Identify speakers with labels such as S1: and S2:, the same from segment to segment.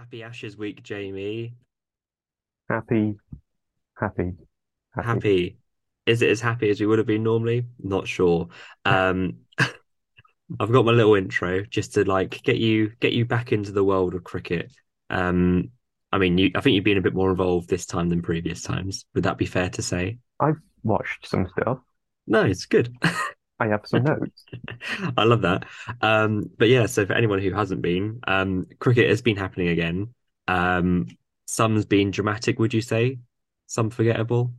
S1: Happy Ashes Week, Jamie.
S2: Happy, happy, happy.
S1: Happy. Is it as happy as we would have been normally? Not sure. Um, I've got my little intro just to like get you get you back into the world of cricket. Um, I mean, you, I think you've been a bit more involved this time than previous times. Would that be fair to say?
S2: I've watched some stuff.
S1: No, it's good.
S2: I have some notes.
S1: I love that. Um, but yeah, so for anyone who hasn't been, um, cricket has been happening again. Um, some's been dramatic, would you say? Some forgettable?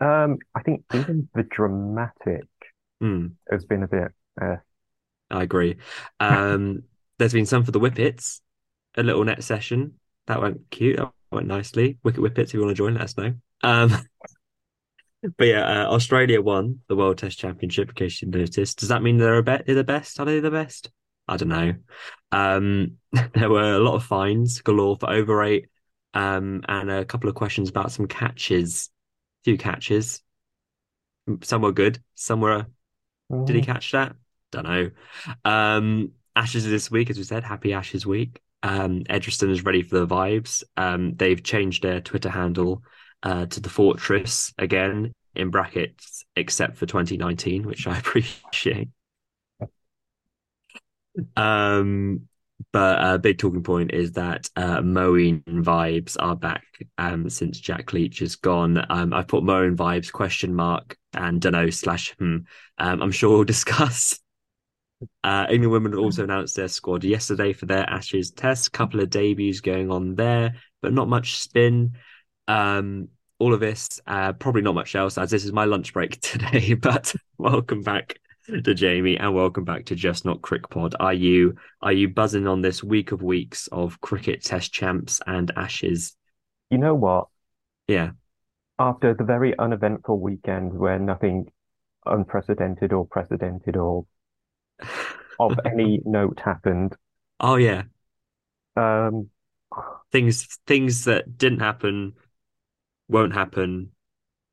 S2: Um, I think even the dramatic
S1: Hmm,
S2: has been a bit. Uh,
S1: I agree. Um, there's been some for the Whippets, a little net session. That went cute. That went nicely. Wicket Whippets, if you want to join, let us know. Um, but yeah, uh, Australia won the World Test Championship, in case you noticed. Does that mean they're a bet? They're the best? Are they the best? I don't know. Um, there were a lot of fines galore for overrate, um, and a couple of questions about some catches. few catches. Some were good. Some were. Did he
S2: mm,
S1: catch that? Don't know. Um, Ashes this week, as we said. Happy Ashes week. Um, Edgbaston is ready for the vibes. Um, they've changed their Twitter handle uh, to the Fortress again in brackets, except for 2019, which I appreciate. Um, but a big talking point is that uh, Moeen vibes are back um, since Jack Leach is gone. Um, I put Moeen vibes question mark and dunno slash hmm. Um, I'm sure we'll discuss. Uh, England women also announced their squad yesterday for their Ashes test. Couple of debuts going on there, but not much spin. Um, all of this, uh, probably not much else, as this is my lunch break today. But welcome back to Jamie, and welcome back to Just Not Crick Pod. Are you are you buzzing on this week of weeks of cricket Test champs and Ashes?
S2: you know what?
S1: Yeah,
S2: After the very uneventful weekend where nothing unprecedented or precedented or of any note happened,
S1: oh yeah,
S2: um,
S1: things things that didn't happen won't happen,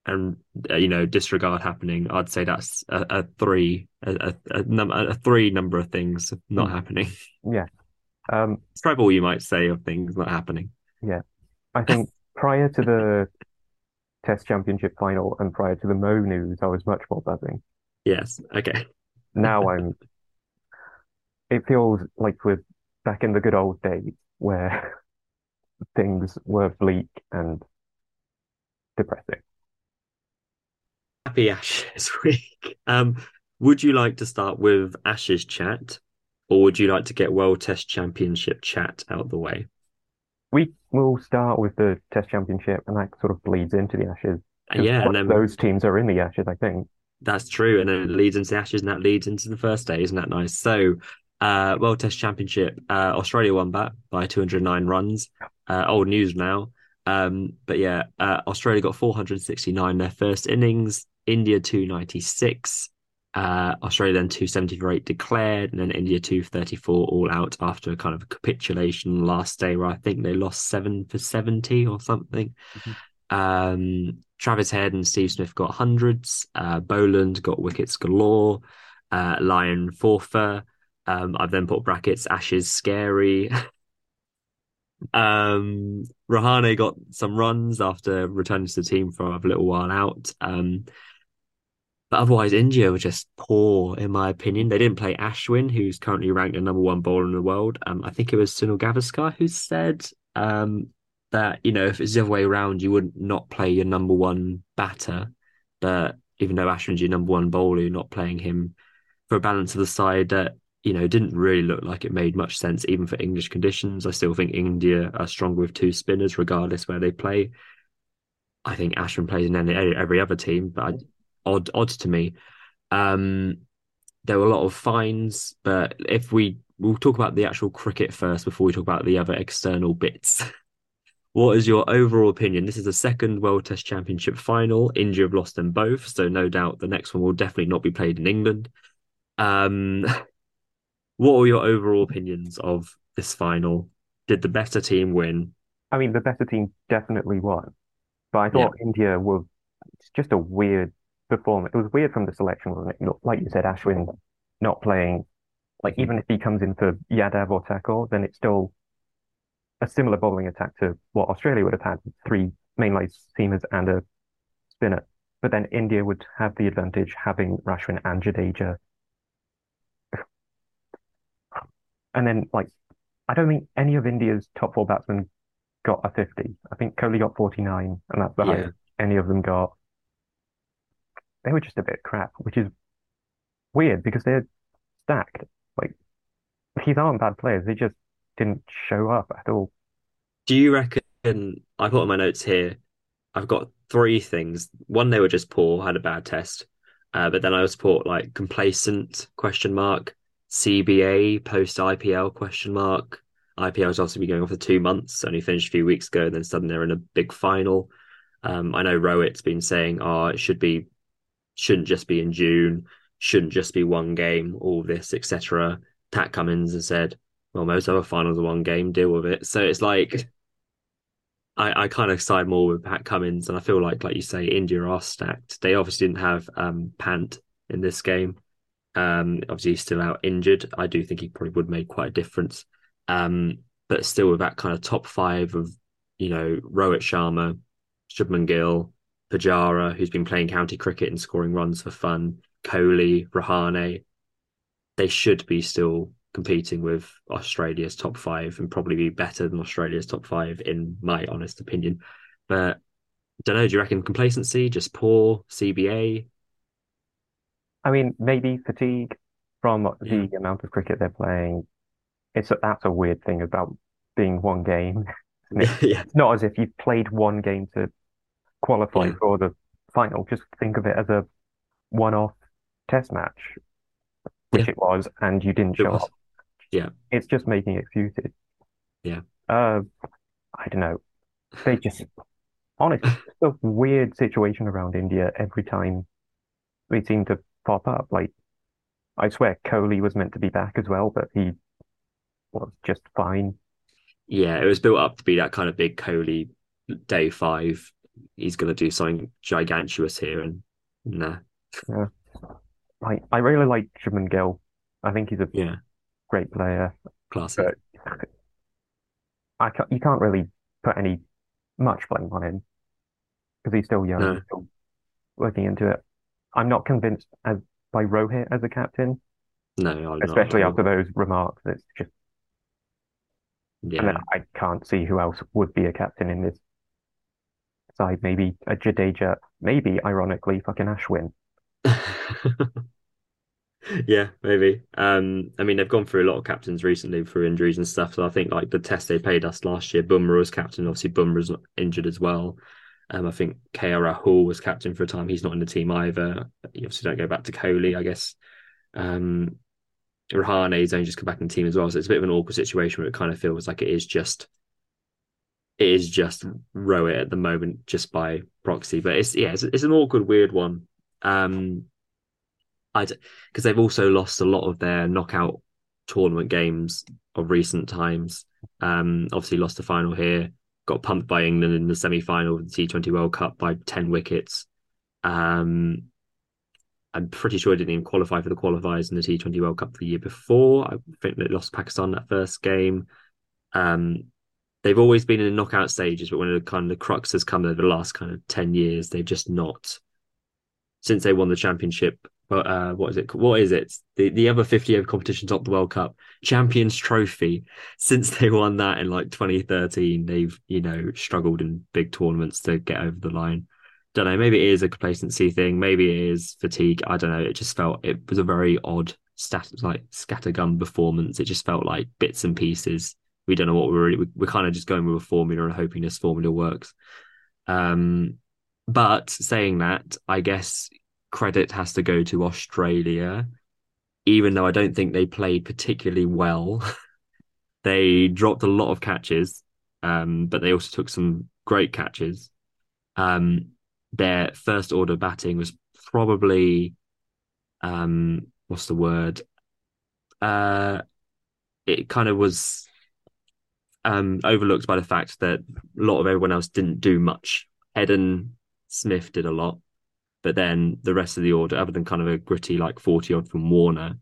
S1: and uh, you know disregard happening. I'd say that's a, a three, a, a, num- a three number of things not
S2: hmm,
S1: happening.
S2: yeah, um,
S1: Treble, you might say, of things not happening.
S2: yeah. I think prior to the Test Championship final and prior to the Mo news, I was much more buzzing.
S1: Yes. Okay.
S2: Now I'm it feels like we're back in the good old days where things were bleak and depressing.
S1: Happy Ashes week. Um, would you like to start with Ashes chat, or would you like to get World Test Championship chat out the way?
S2: We will start with the Test Championship, and that sort of bleeds into the Ashes
S1: Uh, Yeah, and then
S2: those teams are in the Ashes, I think.
S1: that's true, and then it leads into the Ashes, and that leads into the first day. Isn't that nice? So, uh, World Test Championship, uh, Australia won that by 209 runs. Uh, old news now. Um, but yeah, uh, Australia got 469 their first innings. India 296. Uh, Australia then 270 for eight declared, and then India 234 all out after a kind of a capitulation last day where I think they lost seven for 70 or something.
S2: Mhm.
S1: Um, Travis Head and Steve Smith got hundreds. Uh, Boland got wickets galore. Uh, Lyon Forfer. Um, I've then put brackets Ashes scary. Um, Rahane got some runs after returning to the team for a little while out. Um, but otherwise, India were just poor, in my opinion. They didn't play Ashwin, who's currently ranked the number one bowler in the world. Um, I think it was Sunil Gavaskar who said um, that, you know, if it's the other way around, you wouldn't play your number one batter. But even though Ashwin's your number one bowler, you're not playing him for a balance of the side that, you know, didn't really look like it made much sense, even for English conditions. I still think India are stronger with two spinners, regardless where they play. I think Ashwin plays in any, every other team, but I, odd odd to me. Um, there were a lot of fines, but if we we'll talk about the actual cricket first before we talk about the other external bits. What is your overall opinion? This is the second World Test Championship final. India have lost them both, so no doubt the next one will definitely not be played in England. Um, what were your overall opinions of this final? Did the better team win?
S2: I mean, the better team definitely won, but I
S1: Yeah,
S2: thought India were it's just a weird performance. It was weird from the selection, wasn't it? Like you said, Ashwin not playing. Like even if he comes in for Yadav or Thakur, then it's still a similar bowling attack to what Australia would have had, three main line seamers and a spinner. But then India would have the advantage having Ashwin and Jadeja. And then, like, I don't think any of India's top four batsmen got a 50. I think Kohli got 49, and that's the
S1: Yeah.
S2: highest any of them got. They were just a bit crap, which is weird because they're stacked. Like, these aren't bad players. They just didn't show up at all.
S1: Do you reckon? I put on my notes here. I've got three things. One, they were just poor, had a bad test. Uh, but then I also put like complacent question mark, CBA post IPL question mark. IPL's also been going on for two months, only finished a few weeks ago, and then suddenly they're in a big final. Um, I know Rohit's been saying, "Oh, it should be, shouldn't just be in June, shouldn't just be one game, all this, etc." Pat Cummins has said, "Well, most other finals are one game, deal with it." So it's like, I, I kind of side more with Pat Cummins, and I feel like, like you say, India are stacked. They obviously didn't have um, Pant in this game. Um, obviously, he's still out injured. I do think he probably would make quite a difference. Um, but still, with that kind of top five of, you know, Rohit Sharma, Shubman Gill, Pujara, who's been playing county cricket and scoring runs for fun, Kohli, Rahane, they should be still competing with Australia's top five and probably be better than Australia's top five, in my honest opinion. But don't know. Do you reckon complacency, just poor CBA?
S2: I mean, maybe fatigue from
S1: Yeah.
S2: the amount of cricket they're playing. It's a, that's a weird thing about being one game. isn't
S1: yeah,
S2: It's not as if you've played one game to qualify
S1: Yeah.
S2: for the final. Just think of it as a one-off test match, which it was, and you didn't
S1: It
S2: show
S1: was.
S2: up.
S1: Yeah.
S2: It's just making excuses.
S1: Yeah.
S2: Uh, I don't know. They just, honestly, it's a weird situation around India every time they seem to pop up. Like, I swear Kohli was meant to be back as well, but he was just fine.
S1: yeah. It was built up to be that kind of big Kohli day five. He's going to do something gigantuous here, and nah,
S2: Like, I I really like Shubman Gill. I think he's a
S1: yeah,
S2: great player.
S1: classic.
S2: I can't, you can't really put any much blame on him because he's still young,
S1: No.
S2: still working into it. I'm not convinced as by Rohit as a captain,
S1: No, I'm
S2: especially after those remarks. It's just, yeah. and then I can't see who else would be a captain in this side. Maybe a Jadeja, maybe ironically, fucking Ashwin.
S1: Yeah, maybe. Um, I mean, they've gone through a lot of captains recently through injuries and stuff. So I think like the test they paid us last year, Bumrah was captain. Obviously, not injured as well. Um, I think KL Rahul was captain for a time. He's not in the team either. You obviously don't go back to Kohli, I guess. Um, Rahane's only just come back in the team as well. So it's a bit of an awkward situation where it kind of feels like it is just it is just Rohit at the moment, just by proxy. But it's yeah, it's, it's an awkward, weird one. Um, I because they've also lost a lot of their knockout tournament games of recent times. Um, obviously lost the final here, got pumped by England in the semi-final of the T20 World Cup by ten wickets. Um, I'm pretty sure they didn't even qualify for the qualifiers in the T20 World Cup the year before. I think they lost Pakistan that first game. Um, they've always been in the knockout stages, but when the kind of the crux has come over the last kind of 10 years, they've just not since they won the championship. But uh, what is it? What is it? The the other 50 over competition top the World Cup Champions Trophy. Since they won that in like 2013, they've you know struggled in big tournaments to get over the line. Don't know. Maybe it is a complacency thing. Maybe it is fatigue. I don't know. It just felt it was a very odd stat like scattergun performance. It just felt like bits and pieces we don't know what we're really, we're kind of just going with a formula and hoping this formula works. Um, but saying that, I guess credit has to go to Australia, even though I don't think they played particularly well. they dropped a lot of catches, um, but they also took some great catches. Um, their first order batting was probably, um, what's the word? Uh, it kind of was um, overlooked by the fact that a lot of everyone else didn't do much. Eden Smith did a lot, but then the rest of the order, other than kind of a gritty like 40 odd from Warner,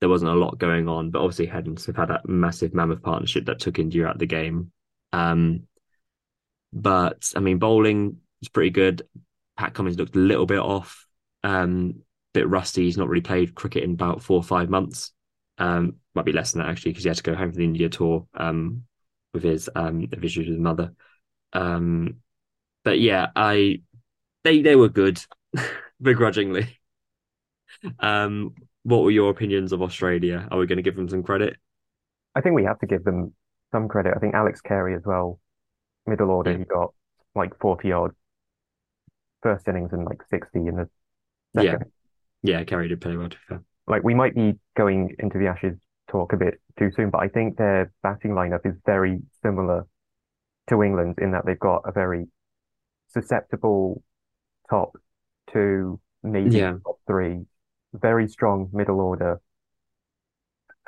S1: there wasn't a lot going on. But obviously, Headlands have had that massive mammoth partnership that took India out of the game. Um, but I mean, bowling is pretty good. Pat Cummins looked a little bit off, um, bit rusty. He's not really played cricket in about four or five months. Um, might be less than that actually, because he had to go home for the India tour um, with his um, issues with his mother. Um, but yeah, I they they were good, begrudgingly. Um, what were your opinions of Australia? Are we going to give them some credit?
S2: I think we have to give them some credit. I think Alex Carey as well, middle order,
S1: Yeah.
S2: he got like 40 odd first innings and like 60 in the second.
S1: Yeah, Carey did play well. To be fair.
S2: Like we might be going into the Ashes talk a bit too soon, but I think their batting lineup is very similar to England's in that they've got a very susceptible top two, maybe
S1: Yeah.
S2: top three, very strong middle order,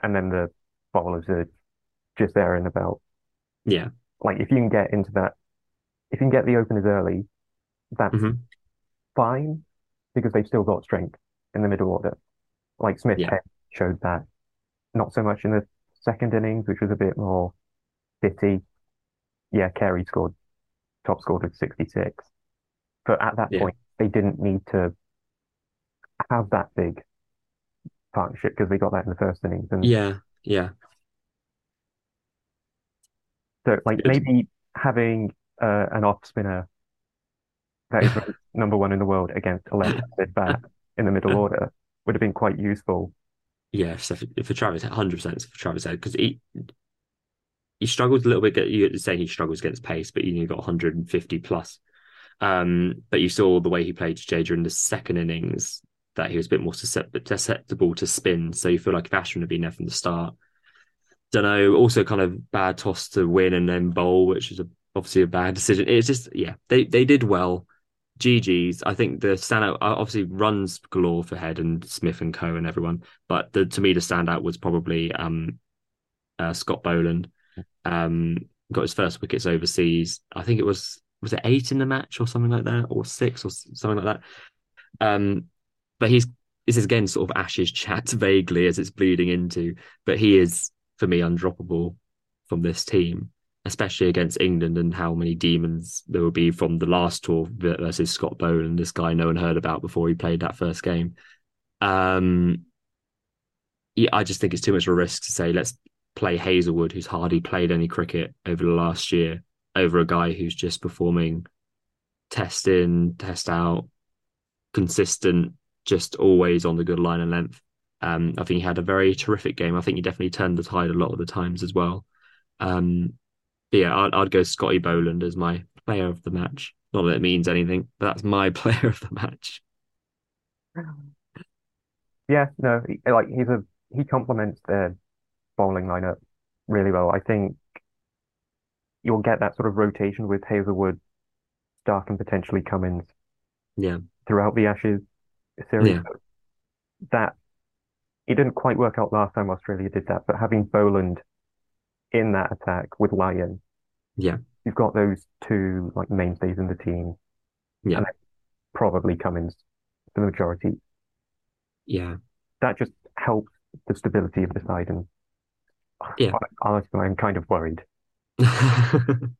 S2: and then the bowlers are just there and about.
S1: Yeah,
S2: Like if you can get into that, if you can get the openers early, that's
S1: Mhm.
S2: fine because they've still got strength in the middle order. Like Smith
S1: Yeah.
S2: Showed that, not so much in the second innings, which was a bit more bitty. Yeah, Carey scored top scored with 66. But at that
S1: Yeah.
S2: point, they didn't need to have that big partnership because they got that in the first innings. And
S1: yeah, yeah,
S2: so, like, maybe having uh, an off spinner that is number one in the world against a left-handed bat in the middle order would have been quite useful.
S1: yeah. So for, for Travis, hundred percent for Travis Head because he he struggles a little bit. You're saying he struggles against pace, but you got 150 plus. Um, but you saw the way he played Jadeja in the second innings that he was a bit more susceptible to spin. So you feel like if Ashwin had been there from the start, don't know. Also, kind of bad toss to win and then bowl, which is a, obviously a bad decision. It's just yeah, they they did well. GG's. I think the standout obviously runs galore for Head and Smith and Co and everyone, but the, to me the standout was probably um, uh, Scott Boland. Um, got his first wickets overseas. I think it was was it eight in the match or something like that, or six or something like that. Um, but he's this is again sort of Ash's chat vaguely as it's bleeding into, but he is for me undroppable from this team, especially against England and how many demons there will be from the last tour versus Scott Boland, this guy no one heard about before he played that first game. Um, yeah, I just think it's too much of a risk to say let's play Hazlewood, who's hardly played any cricket over the last year, over a guy who's just performing test in, test out, consistent, just always on the good line and length. Um, I think he had a very terrific game. I think he definitely turned the tide a lot of the times as well. Um, but yeah, I'd, I'd go Scotty Boland as my player of the match. Not that it means anything, but that's my player of the match.
S2: Yeah, no, like he's a he complements the bowling lineup really well. I think you'll get that sort of rotation with Hazlewood, Stark, and potentially Cummins
S1: Yeah,
S2: throughout the Ashes series.
S1: Yeah.
S2: That it didn't quite work out last time Australia did that, but having Boland in that attack with Lyon,
S1: Yeah.
S2: you've got those two like mainstays in the team.
S1: Yeah.
S2: and probably Cummins for the majority.
S1: yeah,
S2: That just helps the stability of the side, and
S1: Yeah.
S2: honestly, I'm kind of worried.
S1: I,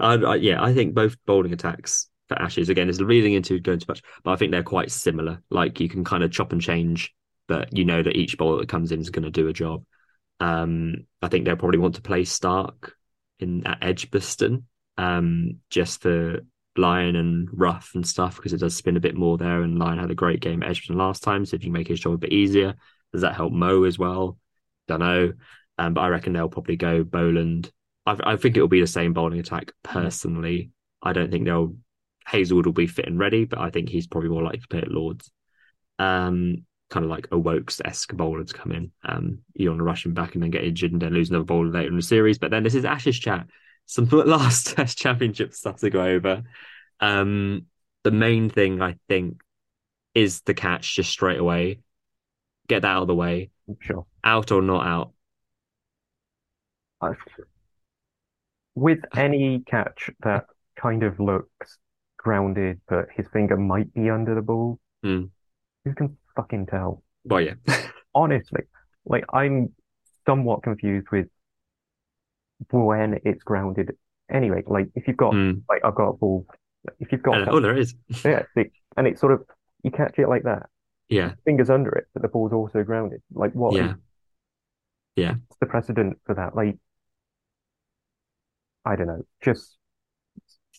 S1: I, yeah, I think both bowling attacks for Ashes again is leading into going too much, but I think they're quite similar. Like you can kind of chop and change, but you know that each bowler that comes in is going to do a job. Um, I think they'll probably want to play Stark in at Edgbaston, um, just for Lyon and Rough and stuff because it does spin a bit more there. And Lyon had a great game at Edgbaston last time, so if you make his job a bit easier, does that help Mo as well? Don't know, um, but I reckon they'll probably go Boland. I, I think it will be the same bowling attack personally. I don't think they'll Hazlewood will be fit and ready, but I think he's probably more likely to play at Lords. Um, kind of like a Woakes esque bowler to come in. Um, you want to rush him back and then get injured and then lose another bowler later in the series. But then this is Ashes chat. Some last Test Championship stuff to go over. Um, the main thing I think is the catch just straight away. Get that out of the way.
S2: Sure.
S1: Out or not out.
S2: I- With any catch that kind of looks grounded, but his finger might be under the ball,
S1: Hmm.
S2: who can fucking tell?
S1: Well, yeah.
S2: Honestly, like I'm somewhat confused with when it's grounded. Anyway, like if you've got
S1: Mm.
S2: like I've got a ball, if you've got
S1: And, oh, there is.
S2: yeah, and it's sort of you catch it like that,
S1: Yeah,
S2: fingers under it, but the ball's also grounded. Like what?
S1: yeah, yeah.
S2: the precedent for that? Like I don't know, just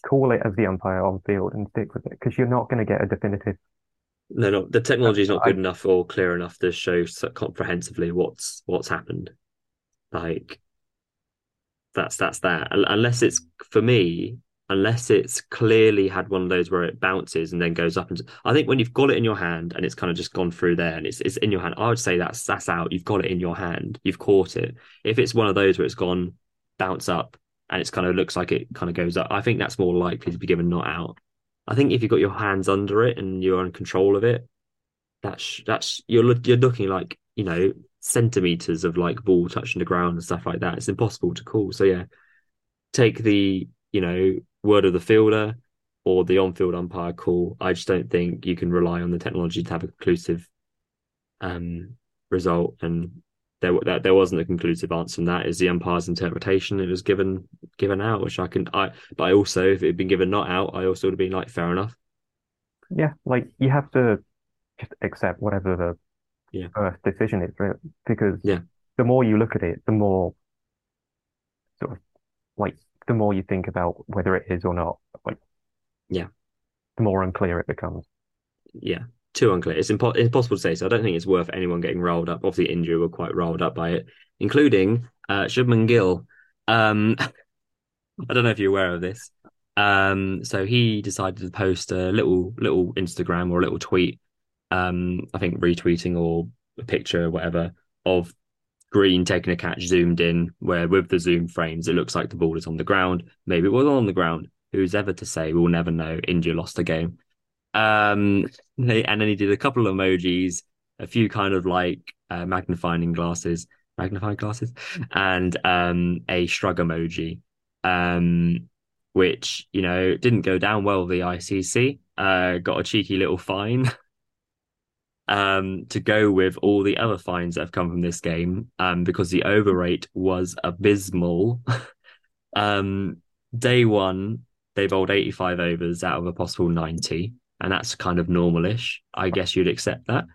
S2: call it as the umpire on field and stick with it because you're not going to get a definitive.
S1: No, no, the technology is not uh,
S2: I,
S1: good enough or clear enough to show comprehensively what's what's happened. Like that's that's that. Unless it's for me, unless it's clearly had one of those where it bounces and then goes up and I think when you've got it in your hand and it's kind of just gone through there and it's it's in your hand, I would say that's that's out. You've got it in your hand. You've caught it. If it's one of those where it's gone bounce up and it's kind of looks like it kind of goes up, I think that's more likely to be given not out. I think if you've got your hands under it and you're in control of it, that's that's you're you're looking like you know centimeters of like ball touching the ground and stuff like that. It's impossible to call. So yeah, take the you know word of the fielder or the on-field umpire call. I just don't think you can rely on the technology to have a conclusive um result. And there that there wasn't a conclusive answer from that. Is the umpire's interpretation? It was given given out, which I can I but I also if it had been given not out, I also would have been like fair enough.
S2: yeah, like you have to just accept whatever the
S1: Yeah.
S2: first decision is, right? Because
S1: Yeah.
S2: the more you look at it, the more sort of like the more you think about whether it is or not, like
S1: Yeah.
S2: the more unclear it becomes.
S1: yeah, too unclear. It's impo- impossible to say. So I don't think it's worth anyone getting rolled up. Obviously, India were quite rolled up by it, including uh, Shubman Gill. Um, I don't know if you're aware of this. Um, so he decided to post a little little Instagram or a little tweet. Um, I think retweeting or a picture or whatever of Green taking a catch zoomed in, where with the zoom frames it looks like the ball is on the ground. Maybe it was on the ground. Who's ever to say? We'll never know. India lost the game. Um, they, and then he did a couple of emojis, a few kind of like uh, magnifying glasses, magnifying glasses, and um, a shrug emoji, um, which you know didn't go down well with the ICC. Uh, got a cheeky little fine. Um, to go with all the other fines that have come from this game, um, because the overrate was abysmal. um, day one, they bowled 85 overs out of a possible 90 and that's kind of normalish. I guess you'd accept that.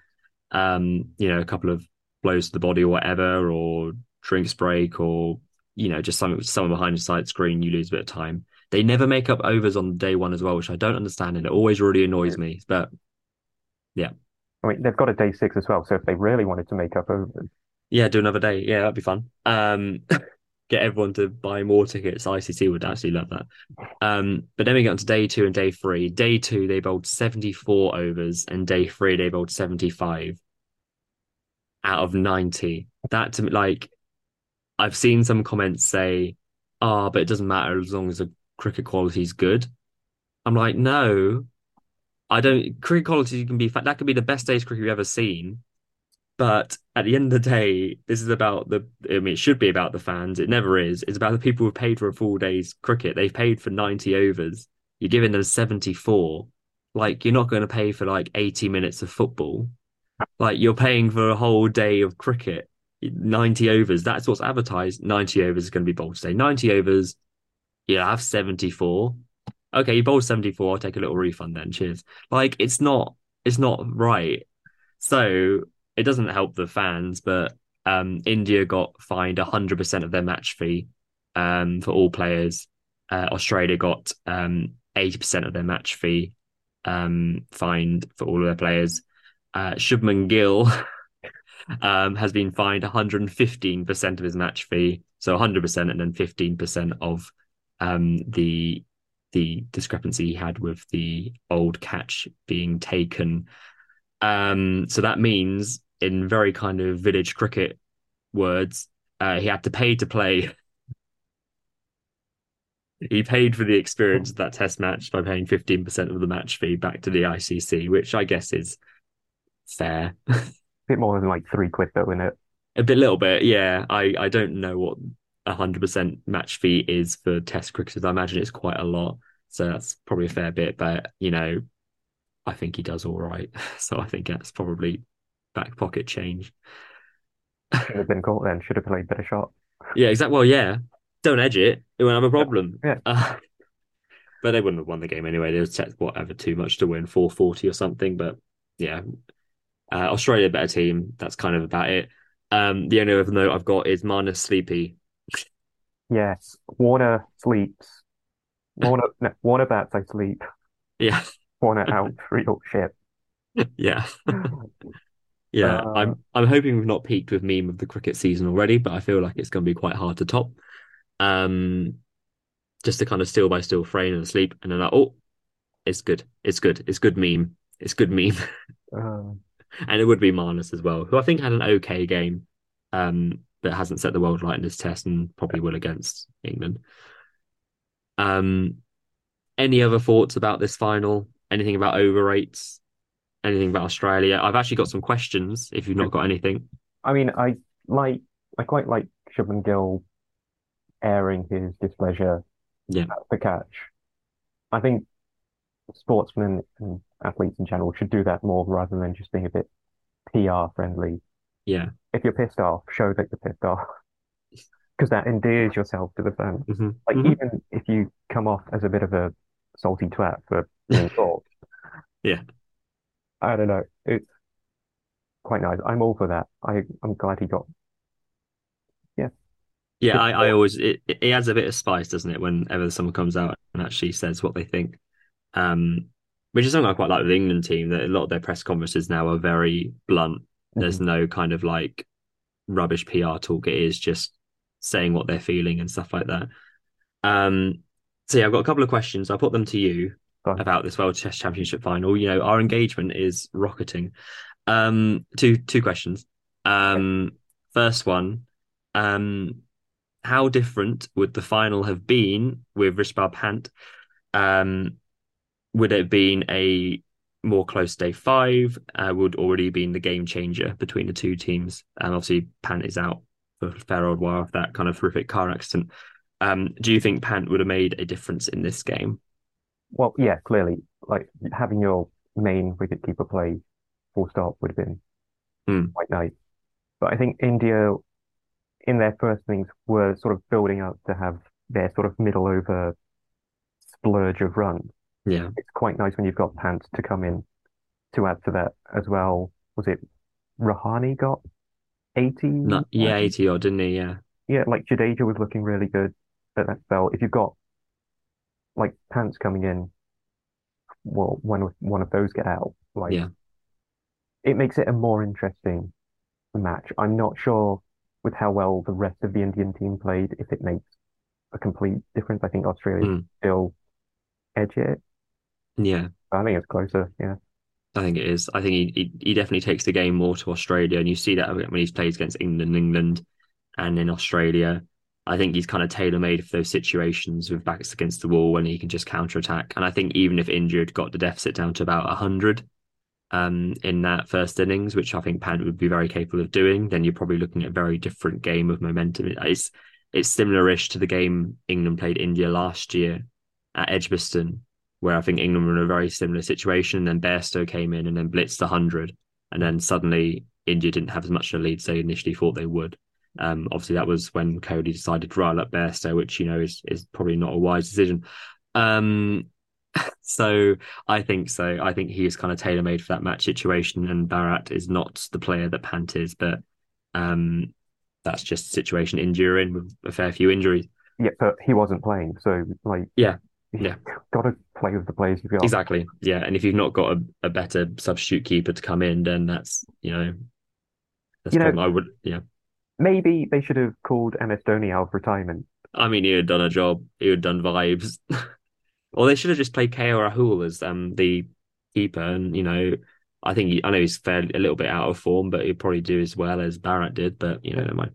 S1: Um, you know, a couple of blows to the body or whatever, or drinks break, or you know, just something someone behind the side screen, you lose a bit of time. They never make up overs on day one as well, which I don't understand, and it always really annoys me. But yeah,
S2: I mean, they've got a day six as well, so if they really wanted to make up overs,
S1: yeah, do another day. Yeah, that'd be fun. Um, get everyone to buy more tickets. ICC would actually love that. Um, but then we get on to day two and day three. Day two, they bowled 74 overs, and day three, they bowled 75 out of 90. That to me, like, I've seen some comments say, oh, but it doesn't matter as long as the cricket quality is good. I'm like, no, I don't. Cricket quality can be, that could be the best day's cricket you've ever seen. But at the end of the day, this is about the. I mean, it should be about the fans. It never is. It's about the people who've paid for a full day's cricket. They've paid for 90 overs. You're giving them 74. Like, you're not going to pay for like 80 minutes of football. Like, you're paying for a whole day of cricket. 90 overs. That's what's advertised. 90 overs is going to be bowled today. 90 overs. You have 74. Okay, you bowled 74. I'll take a little refund then. Cheers. Like, it's not. It's not right. So it doesn't help the fans, but um, India got fined 100% of their match fee um, for all players. Uh, Australia got um, 80% of their match fee um, fined for all of their players. Uh, Shubman Gill um, has been fined 115% of his match fee, so 100% and then 15% of um, the the discrepancy he had with the old catch being taken. Um, so that means, in very kind of village cricket words, uh, he had to pay to play. he paid for the experience of that test match by paying 15% of the match fee back to the ICC, which I guess is fair.
S2: a bit more than like three quid though, isn't it.
S1: A bit, little bit, yeah. I, I don't know what a hundred percent match fee is for Test cricketers. I imagine it's quite a lot, so that's probably a fair bit. But you know, I think he does all right. So I think that's probably back pocket change.
S2: should have been caught then. Should have played better shot.
S1: Yeah, exactly. Well, yeah, don't edge it. It won't have a problem.
S2: Yeah.
S1: Uh, but they wouldn't have won the game anyway. They would set whatever too much to win, 440 or something. But yeah, uh, Australia better team. That's kind of about it. Um, the only other note I've got is Marnus sleepy.
S2: Yes, Warner sleeps. Warner, no, Warner bats. I sleep.
S1: Yeah,
S2: Warner out. Real shit.
S1: yeah, yeah.
S2: Uh,
S1: I'm I'm hoping we've not peaked with meme of the cricket season already, but I feel like it's going to be quite hard to top. Um, just to kind of steal by still frame and sleep, and then like, oh, it's good, it's good, it's good meme, it's good meme,
S2: uh,
S1: and it would be Marnus as well, who I think had an okay game, um, but hasn't set the world right in this test and probably will against England. Um, any other thoughts about this final? Anything about overrates. Anything about Australia? I've actually got some questions. If you've not got anything,
S2: I mean, I like. I quite like Shubman Gill airing his displeasure
S1: yeah,
S2: at the catch. I think sportsmen and athletes in general should do that more rather than just being a bit PR friendly.
S1: yeah,
S2: If you're pissed off, show that you're pissed off because that endears yourself to the fans.
S1: hmm
S2: Like
S1: hmm
S2: even if you come off as a bit of a salty twat for
S1: yeah.
S2: I don't know. It's quite nice. I'm all for that. I I'm glad he got yeah.
S1: Yeah, I, I always it, it adds a bit of spice, doesn't it, whenever someone comes out and actually says what they think. Um, which is something I quite like with the England team, that a lot of their press conferences now are very blunt. There's
S2: Mhm.
S1: no kind of like rubbish PR talk. It is just saying what they're feeling and stuff like that. Um, so yeah, I've got a couple of questions. I'll put them to you. About this World Chess Championship final. You know, our engagement is rocketing. Um, two two questions. Um, first one, um, how different would the final have been with Rishabh Pant? Um, would it have been a more close day five? Uh, would already been the game changer between the two teams? And obviously, Pant is out for a fair old while of that kind of horrific car accident. Um, do you think Pant would have made a difference in this game?
S2: Well, yeah, clearly, like having your main wicketkeeper play full stop would have been
S1: Hmm.
S2: quite nice. But I think India, in their first innings, were sort of building up to have their sort of middle over splurge of runs.
S1: Yeah,
S2: It's quite nice when you've got Pant to come in to add to that as well. Was it Rahane got 80?
S1: not yeah, eighty odd, didn't he? Yeah,
S2: Yeah, like Jadeja was looking really good at that spell. If you've got like Pants coming in, well, when one of those get out, like
S1: yeah,
S2: it makes it a more interesting match. I'm not sure with how well the rest of the Indian team played if it makes a complete difference. I think Australia
S1: Mm.
S2: still edge it.
S1: yeah.
S2: I think it's closer. Yeah.
S1: I think it is. I think he, he he definitely takes the game more to Australia, and you see that when he's played against England, England, and in Australia. I think he's kind of tailor made for those situations with backs against the wall when he can just counter attack. And I think even if had got the deficit down to about hundred, um, in that first innings, which I think Pant would be very capable of doing, then you're probably looking at a very different game of momentum. It's it's similar-ish to the game England played India last year at Edgbaston, where I think England were in a very similar situation. And then Bairstow came in and then blitzed 100. And then suddenly India didn't have as much of a lead as they initially thought they would. Um, obviously, that was when Kohli decided to rile up Bairstow, which, you know, is, is probably not a wise decision. Um, so I think so. I think he is kind of tailor made for that match situation. And Bharat is not the player that Pant is, but um, that's just the situation India are in with a fair few injuries.
S2: Yeah, but he wasn't playing, so like
S1: Yeah, yeah.
S2: gotta play with the players you've got.
S1: Exactly. Yeah. And if you've not got a, a better substitute keeper to come in, then that's, you know, that's
S2: You know-
S1: I would, yeah.
S2: Maybe they should have called MS Dhoni out of retirement.
S1: I mean, he had done a job. He had done vibes. or they should have just played KL Rahul as um the keeper. And, you know, I think he, I know he's fairly a little bit out of form, but he'd probably do as well as Bharat did. But, you know, never mind.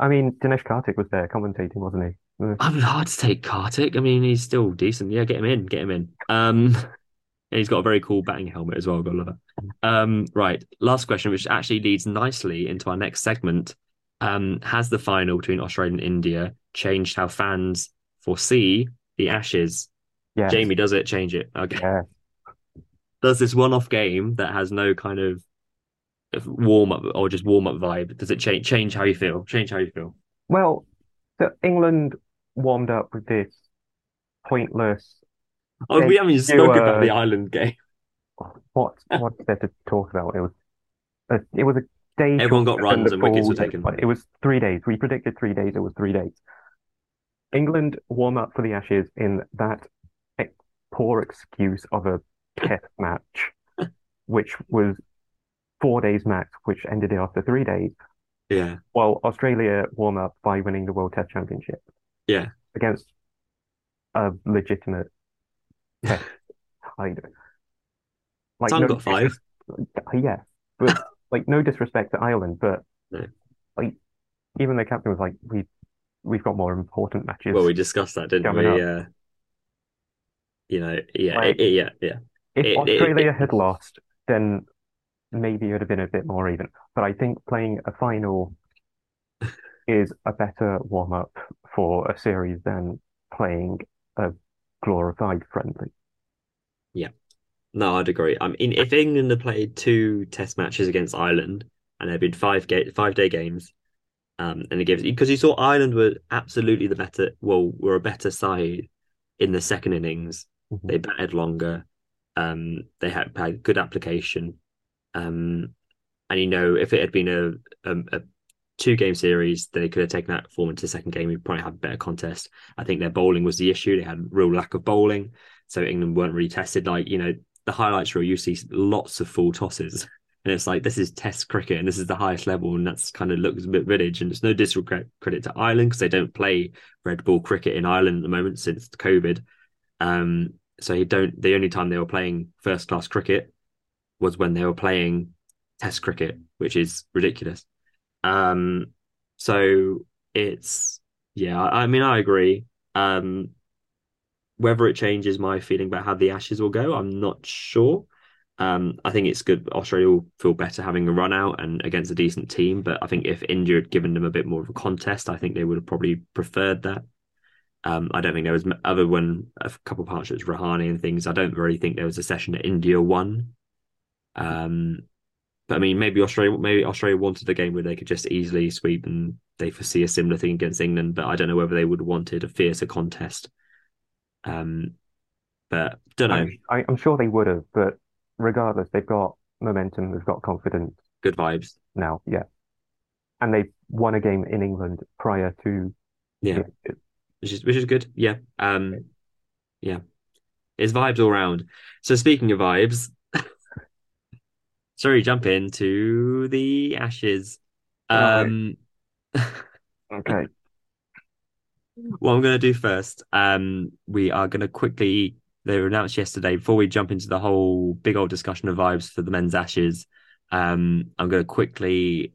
S2: I mean, Dinesh Karthik was there commentating, wasn't he?
S1: I mean, hard to take Karthik. I mean, he's still decent. Yeah, get him in, get him in. Um, and he's got a very cool batting helmet as well. Got to love it. Um, right, last question, which actually leads nicely into our next segment. Um, has the final between Australia and India changed how fans foresee the Ashes?
S2: Yes.
S1: Jamie, does it change it? Okay.
S2: Yeah.
S1: Does this one-off game that has no kind of warm up or just warm up vibe? Does it change change how you feel? Change how you feel?
S2: Well, the England warmed up with this pointless.
S1: Oh, we haven't even spoken about the Ireland game.
S2: What what's there to talk about? It was a, it was a day.
S1: Everyone got runs and wickets were taken.
S2: It was three days. We predicted three days. It was three days. England warm up for the Ashes in that poor excuse of a test match, which was four days max, which ended it after three days.
S1: Yeah.
S2: While Australia warm up by winning the World Test Championship.
S1: Yeah.
S2: Against a legitimate test side.
S1: Like no got five.
S2: Yeah, but like no disrespect to Ireland, but
S1: no.
S2: like even the captain was like, we we've got more important matches.
S1: Well, we discussed that, didn't we? Yeah. Uh, you know, yeah, like, it, yeah, yeah.
S2: If it, Australia it, had lost, then maybe it would have been a bit more even. But I think playing a final is a better warm up for a series than playing a glorified friendly.
S1: No, I'd agree. I mean, if England had played two test matches against Ireland and there'd been five ga- five day games, um, and it gives because you saw Ireland were absolutely the better, well, were a better side in the second innings. Mm-hmm. They batted longer. Um, they had, had good application. Um, and you know, if it had been a, a, a two game series, they could have taken that form into the second game. We probably have a better contest. I think their bowling was the issue. They had real lack of bowling, so England weren't really tested. Like you know, the highlights reel, you see lots of full tosses. And it's like this is Test cricket, and this is the highest level, and that's kind of looks a bit village. And it's no discredit to Ireland because they don't play red ball cricket in Ireland at the moment since COVID. Um, so you don't. The only time they were playing first class cricket was when they were playing Test cricket, which is ridiculous. Um, so it's yeah. I, I mean, I agree. Um, whether it changes my feeling about how the Ashes will go, I'm not sure. Um, I think it's good. Australia will feel better having a run out and against a decent team. But I think if India had given them a bit more of a contest, I think they would have probably preferred that. Um, I don't think there was other than a couple of partnerships, Rahane and things. I don't really think there was a session that India won. Um, but I mean, maybe Australia, maybe Australia wanted a game where they could just easily sweep, and they foresee a similar thing against England. But I don't know whether they would have wanted a fiercer contest. Um, but don't know.
S2: I, I'm sure they would have, but regardless, they've got momentum, they've got confidence.
S1: Good vibes
S2: now, yeah. And they won a game in England prior to
S1: yeah, which is which is good. Yeah, um, yeah, it's vibes all round. So speaking of vibes, sorry, jump into the Ashes. Um,
S2: okay.
S1: What I'm going to do first, um, we are going to quickly they were announced yesterday. Before we jump into the whole big old discussion of vibes for the men's ashes, um, I'm going to quickly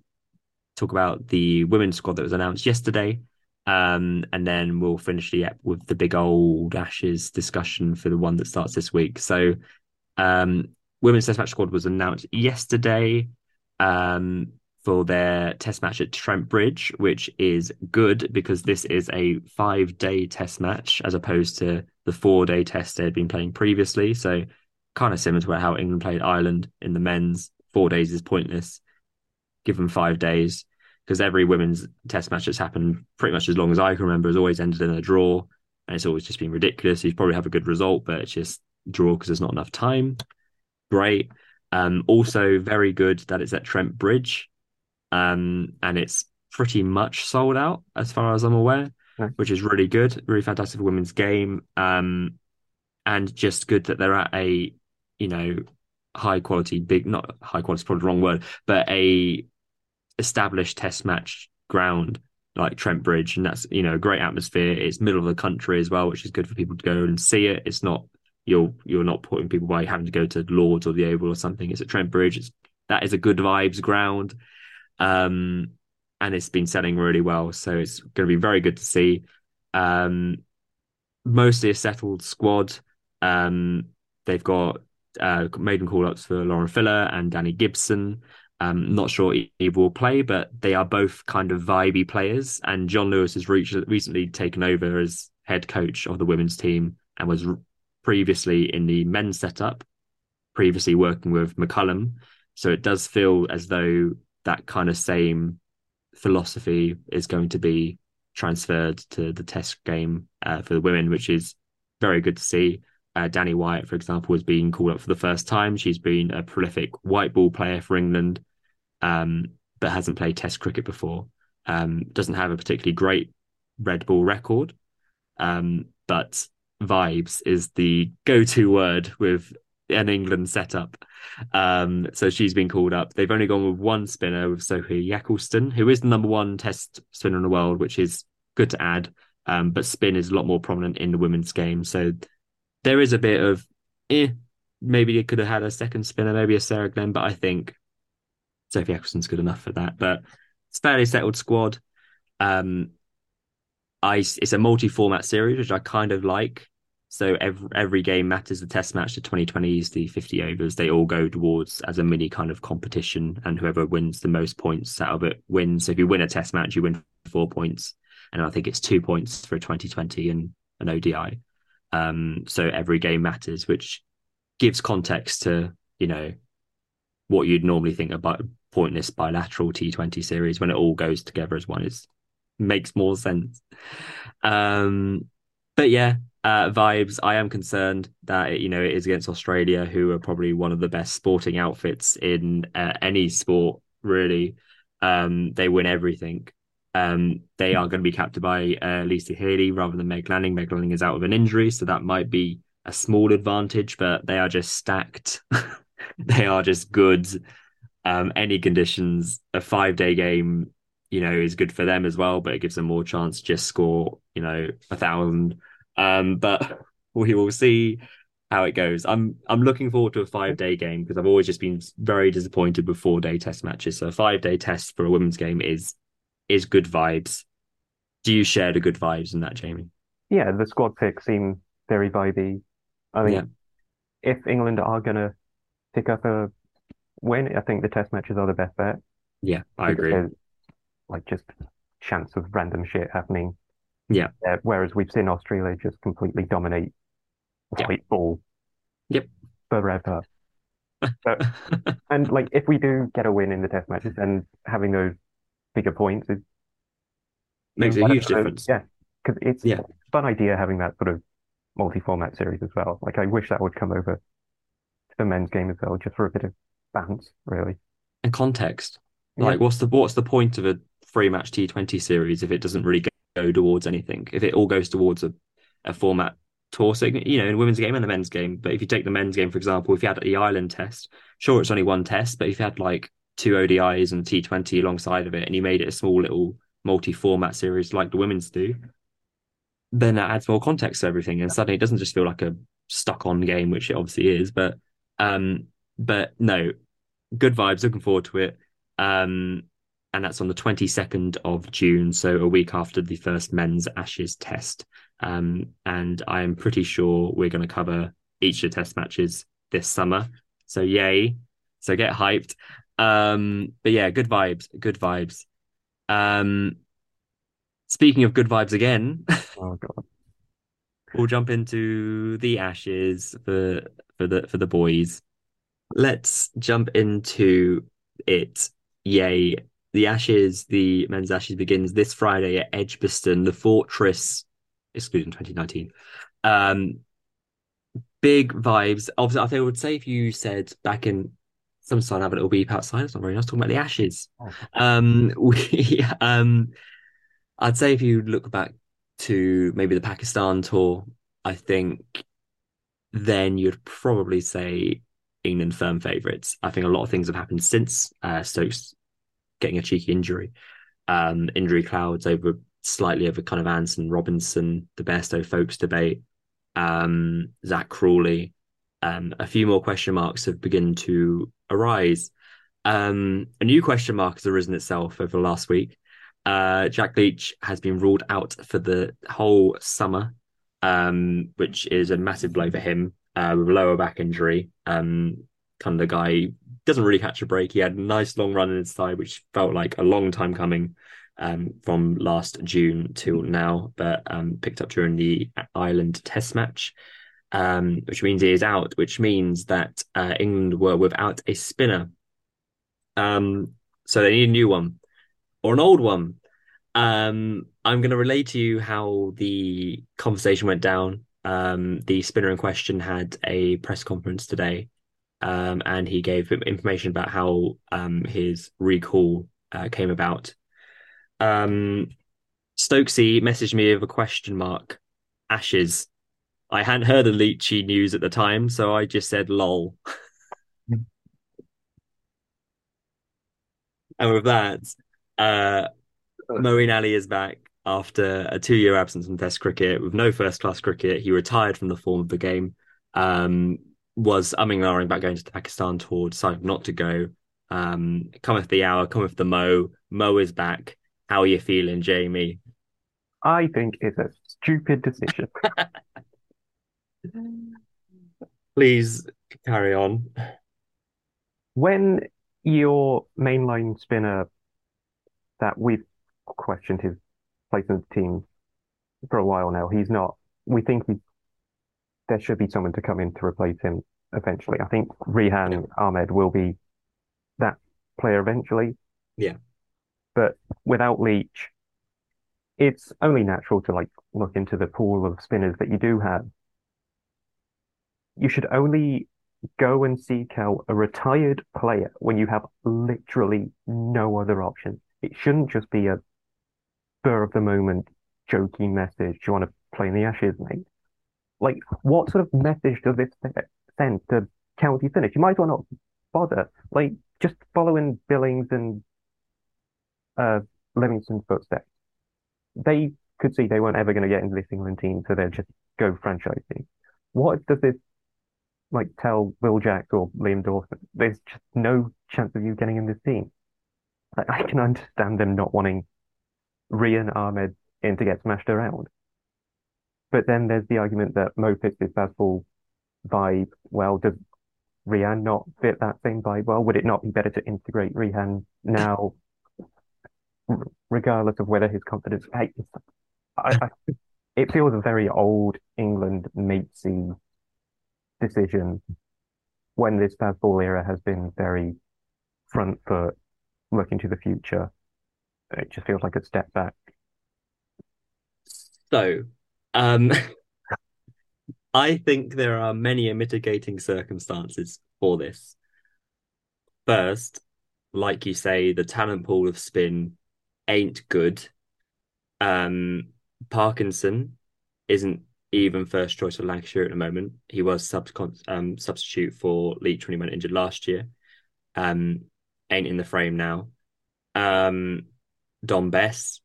S1: talk about the women's squad that was announced yesterday. Um, and then we'll finish the app with the big old ashes discussion for the one that starts this week. So, um, women's test match squad was announced yesterday. Um, for their test match at Trent Bridge, which is good because this is a five day test match as opposed to the four day test they had been playing previously. So, kind of similar to how England played Ireland in the men's. Four days is pointless. Give them five days because every women's test match that's happened pretty much as long as I can remember has always ended in a draw. And it's always just been ridiculous. You probably have a good result, but it's just draw because there's not enough time. Great. Um, also, very good that it's at Trent Bridge um, and it's pretty much sold out as far as I'm aware, which is really good. Really fantastic for women's game, um, and just good that they're at a you know high quality, big not high quality, probably the wrong word, but a established test match ground like Trent Bridge, and that's you know a great atmosphere. It's middle of the country as well, which is good for people to go and see it. It's not you're you're not putting people by having to go to Lords or the Oval or something. It's at Trent Bridge. It's that is a good vibes ground. Um, and it's been selling really well. So it's going to be very good to see. Um, mostly a settled squad. Um, they've got uh, maiden call ups for Lauren Filer and Dani Gibson. Um, not sure either will play, but they are both kind of vibey players. And Jon Lewis has recently taken over as head coach of the women's team and was previously in the men's setup, previously working with McCullum. So it does feel as though that kind of same philosophy is going to be transferred to the test game uh, for the women, which is very good to see. Uh, Danni Wyatt, for example, has been called up for the first time. She's been a prolific white ball player for England, um, but hasn't played Test cricket before. Um, doesn't have a particularly great red ball record, um, but vibes is the go-to word with an England setup. Um, so she's been called up. They've only gone with one spinner with Sophie Ecclestone, who is the number one Test spinner in the world, which is good to add. Um, but spin is a lot more prominent in the women's game. So there is a bit of, eh, maybe they could have had a second spinner, maybe a Sarah Glenn, but I think Sophie Ecclestone's good enough for that. But it's fairly settled squad. Um, I it's a multi-format series, which I kind of like. So every every game matters. The Test match, the 2020s, the 50 overs, they all go towards as a mini kind of competition, and whoever wins the most points out of it wins. So if you win a Test match, you win four points, and I think it's two points for a 2020 and an ODI. Um, so every game matters, which gives context to you know what you'd normally think about pointless bilateral T20 series when it all goes together as one is makes more sense. Um, but yeah, uh, vibes. I am concerned that you know it is against Australia, who are probably one of the best sporting outfits in uh, any sport. Really, um, they win everything. Um, they are going to be captured by uh, Alyssa Healy rather than Meg Lanning. Meg Lanning is out of an injury, so that might be a small advantage, but they are just stacked. they are just good. Um, any conditions, a five day game, you know, is good for them as well, but it gives them more chance to just score, you know, a thousand. Um, but we will see how it goes. I'm I'm looking forward to a five day game because I've always just been very disappointed with four day test matches. So a five day test for a women's game is is good vibes. Do you share the good vibes in that, Jamie?
S2: Yeah, the squad pick seem very vibey. I mean, yeah. if England are gonna pick up a win, I think the test matches are the best bet.
S1: Yeah, I agree.
S2: Like just chance of random shit happening.
S1: Yeah.
S2: Uh, whereas we've seen Australia just completely dominate white yep. ball.
S1: Yep.
S2: Forever. but, and like if we do get a win in the test matches and having those bigger points is
S1: makes a huge difference.
S2: Yeah. Because it's yeah. a fun idea having that sort of multi-format series as well. Like I wish that would come over to the men's game as well, just for a bit of balance, really.
S1: And context. Like, yeah. what's the what's the point of a three match T Twenty series if it doesn't really go towards anything? If it all goes towards a, a format tour, so, you know, in women's game and the men's game. But if you take the men's game, for example, if you had the Ireland test, sure, it's only one test, but if you had like two ODIs and T Twenty alongside of it, and you made it a small little multi format series like the women's do, then that adds more context to everything, and suddenly it doesn't just feel like a stuck on game, which it obviously is. But um, but no, good vibes. Looking forward to it. Um, and that's on the 22nd of June, so a week after the first men's Ashes test. Um, and I am pretty sure we're going to cover each of the test matches this summer. So yay! So get hyped. Um, but yeah, good vibes. Good vibes. Um, speaking of good vibes again,
S2: oh god,
S1: we'll jump into the Ashes for for the for the boys let's jump into it. Yay. The Ashes, the men's Ashes begins this Friday at Edgbaston, the Fortress, excluding 2019. Um, big vibes. Obviously, I think I would say if you said back in some sign have a little beep outside, it's not very nice talking about the Ashes. Oh. Um, we, um, I'd say if you look back to maybe the Pakistan tour, I think then you'd probably say England firm favourites. I think a lot of things have happened since uh, Stokes getting a cheeky injury. Um, injury clouds over slightly over kind of Anderson Robinson, the Bairstow Foakes debate, um, Zak Crawley. Um, a few more question marks have begun to arise. Um, a new question mark has arisen itself over the last week. Uh, Jack Leach has been ruled out for the whole summer, um, which is a massive blow for him uh, with a lower back injury. Um, kind of guy doesn't really catch a break. He had a nice long run in his side, which felt like a long time coming um, from last June till now, but um, picked up during the Ireland Test match, um, which means he is out. Which means that uh, England were without a spinner Um, so they need a new one or an old one. Um, I'm going to relay to you how the conversation went down. Um, the spinner in question had a press conference today, um, and he gave information about how um, his recall uh, came about. Um, Stokesy messaged me with a question mark, Ashes. I hadn't heard the Leachy news at the time, so I just said lol. and with that, uh, Moeen Ali is back after a two year absence from Test cricket with no first class cricket. He retired from the form of the game, um, was umming and ahhing about going to the Pakistan tour, decided not to go. Um, cometh the hour, cometh the Mo. Mo is back. How are you feeling, Jamie?
S2: I think it's a stupid decision.
S1: Please carry on.
S2: When your mainline spinner that we've questioned his place in the team for a while now, he's not. We think he, there should be someone to come in to replace him eventually. I think Rehan yeah. Ahmed will be that player eventually.
S1: Yeah.
S2: But without Leach, it's only natural to like look into the pool of spinners that you do have. You should only go and seek out a retired player when you have literally no other option. It shouldn't just be a spur of the moment joking message. Do you want to play in the Ashes, mate? Like, what sort of message does this send to county finish? You might as well not bother. Like, just following Billings and uh, Livingstone's footsteps. They could see they weren't ever going to get into this England team, so they'd just go franchising. What does this like tell Will Jacks or Liam Dawson? There's just no chance of you getting in this team. Like, I can understand them not wanting Rehan Ahmed in to get smashed around. But then there's the argument that Mo fits this Bazball vibe. Well, does Rehan not fit that same vibe? Well, would it not be better to integrate Rehan now, regardless of whether his confidence? I, I, it feels a very old England matesy decision when this Bazball era has been very front foot, looking to the future. It just feels like a step back.
S1: So, um, I think there are many mitigating circumstances for this. First, like you say, the talent pool of spin ain't good. Um, Parkinson isn't even first choice of Lancashire at the moment. He was um, substitute for Leach when he went injured last year. Um, ain't in the frame now. Um, Dom Bess,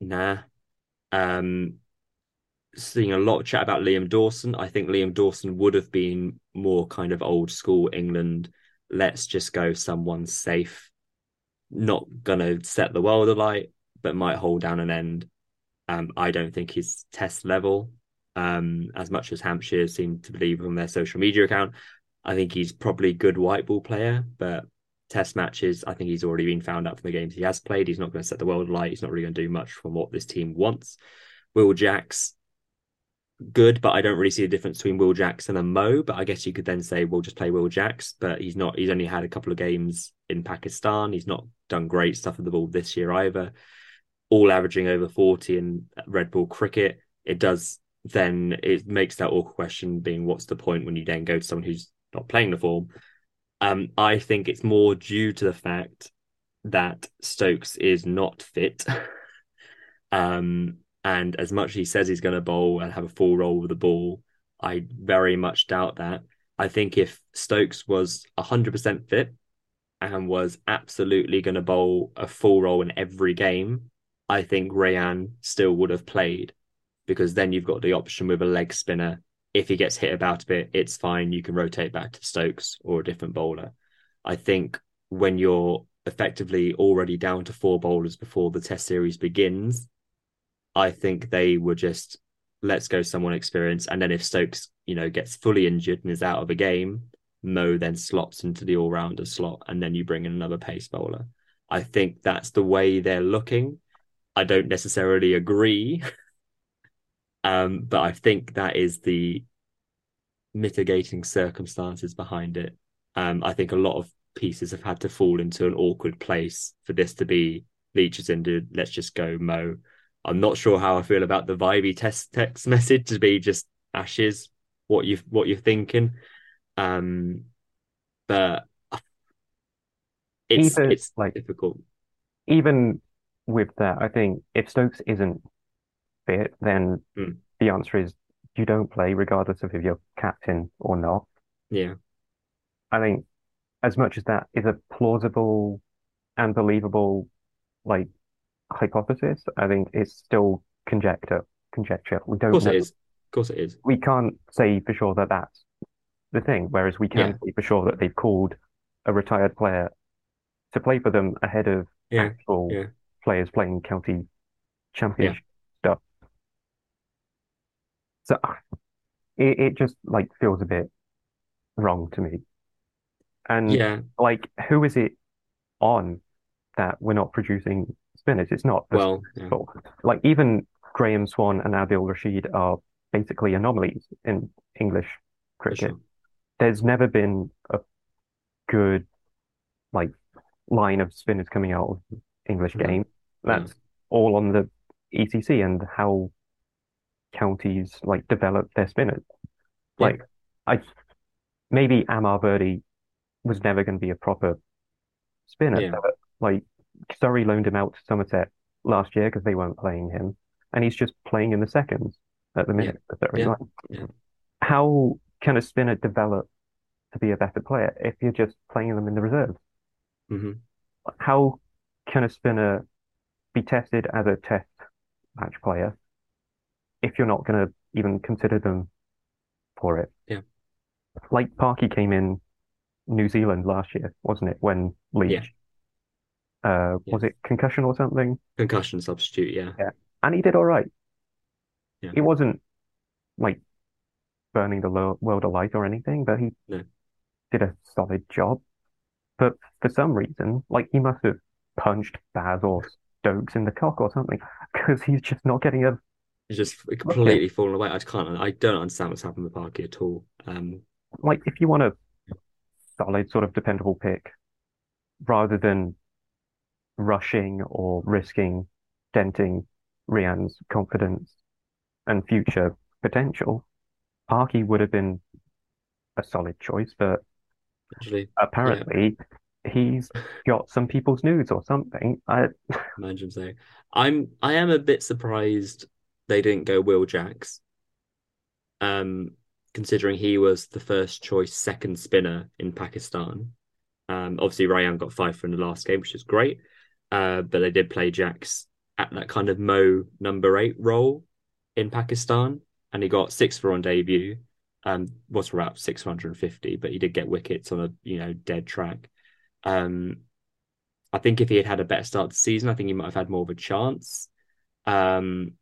S1: nah. Um, seeing a lot of chat about Liam Dawson. I think Liam Dawson would have been more kind of old school England. Let's just go someone safe, not gonna set the world alight, but might hold down an end. Um, I don't think he's test level, um, as much as Hampshire seem to believe on their social media account. I think he's probably good white ball player, but test matches, I think he's already been found out from the games he has played. He's not going to set the world alight. He's not really going to do much from what this team wants. Will Jacks, good, but I don't really see a difference between Will Jacks and Mo. But I guess you could then say we'll just play Will Jacks, but he's not. He's only had a couple of games in Pakistan. He's not done great stuff with the ball this year either. All averaging over forty in red ball cricket. It does then it makes that awkward question being what's the point when you then go to someone who's not playing the form. Um, I think it's more due to the fact that Stokes is not fit. um, and as much as he says he's going to bowl and have a full roll with the ball, I very much doubt that. I think if Stokes was 100% fit and was absolutely going to bowl a full roll in every game, I think Rehan still would have played because then you've got the option with a leg spinner. If he gets hit about a bit, it's fine. You can rotate back to Stokes or a different bowler. I think when you're effectively already down to four bowlers before the test series begins, I think they were just let's go someone experienced. And then if Stokes, you know, gets fully injured and is out of a game, Mo then slots into the all rounder slot, and then you bring in another pace bowler. I think that's the way they're looking. I don't necessarily agree, um, but I think that is the mitigating circumstances behind it. Um, I think a lot of pieces have had to fall into an awkward place for this to be Leach's ended. Let's just go Mo. I'm not sure how I feel about the Vibey test text message to be just ashes. What you what you're thinking, um, but it's
S2: Either,
S1: it's
S2: like
S1: difficult.
S2: even with that, I think if Stokes isn't fit, then
S1: Mm.
S2: the answer is you don't play regardless of if you're captain or not.
S1: Yeah,
S2: I think as much as that is a plausible and believable like hypothesis, I think it's still conjecture. Conjecture. We don't Of
S1: course
S2: know.
S1: it is. Of course it is.
S2: We can't say for sure that that's the thing. Whereas we can
S1: Yeah.
S2: say for sure that they've called a retired player to play for them ahead of
S1: Yeah,
S2: actual
S1: yeah,
S2: players playing county championship stuff. So it, it just like feels a bit wrong to me. And
S1: yeah.
S2: like, who is it on that we're not producing spinners? It's not
S1: Well, yeah.
S2: Like even Graeme Swann and Adil Rashid are basically anomalies in English cricket.
S1: sure.
S2: There's never been a good like line of spinners coming out of English
S1: No,
S2: game.
S1: no.
S2: That's all on the ECC and how counties like develop their spinners.
S1: Yeah.
S2: Like I maybe Amar Virdi was never going to be a proper spinner.
S1: Yeah.
S2: but, like Surrey loaned him out to Somerset last year because they weren't playing him, and he's just playing in the seconds at the minute
S1: Yeah. Yeah.
S2: how can a spinner develop to be a better player if you're just playing them in the reserves?
S1: hmm
S2: How can a spinner be tested as a test match player if you're not going to even consider them for it?
S1: Yeah.
S2: Like Parky came in New Zealand last year, wasn't it? When Leach, uh, was it concussion or something?
S1: Concussion substitute. Yeah,
S2: Yeah. And he did all right.
S1: Yeah.
S2: He wasn't like burning the lo world alight or anything, but he
S1: No.
S2: did a solid job. But for some reason, like he must have punched Baz or Stokes in the cock or something because he's just not getting a
S1: it's just completely fallen away. I just can't. I don't understand what's happened with Parky at all. Um,
S2: like if you want a solid sort of dependable pick rather than rushing or risking denting Rehan's confidence and future potential, Parky would have been a solid choice, but
S1: actually,
S2: apparently he's got some people's news or something. I
S1: imagine saying, I'm. I am a bit surprised they didn't go Will Jacks. Um, considering he was the first choice second spinner in Pakistan. Um, obviously Rehan got five for in the last game, which is great. Uh, but they did play Jacks at that kind of Mo number eight role in Pakistan, and he got six for on debut. Um, was about 650, but he did get wickets on a you know dead track. Um, I think if he had had a better start to the season, I think he might have had more of a chance. Um,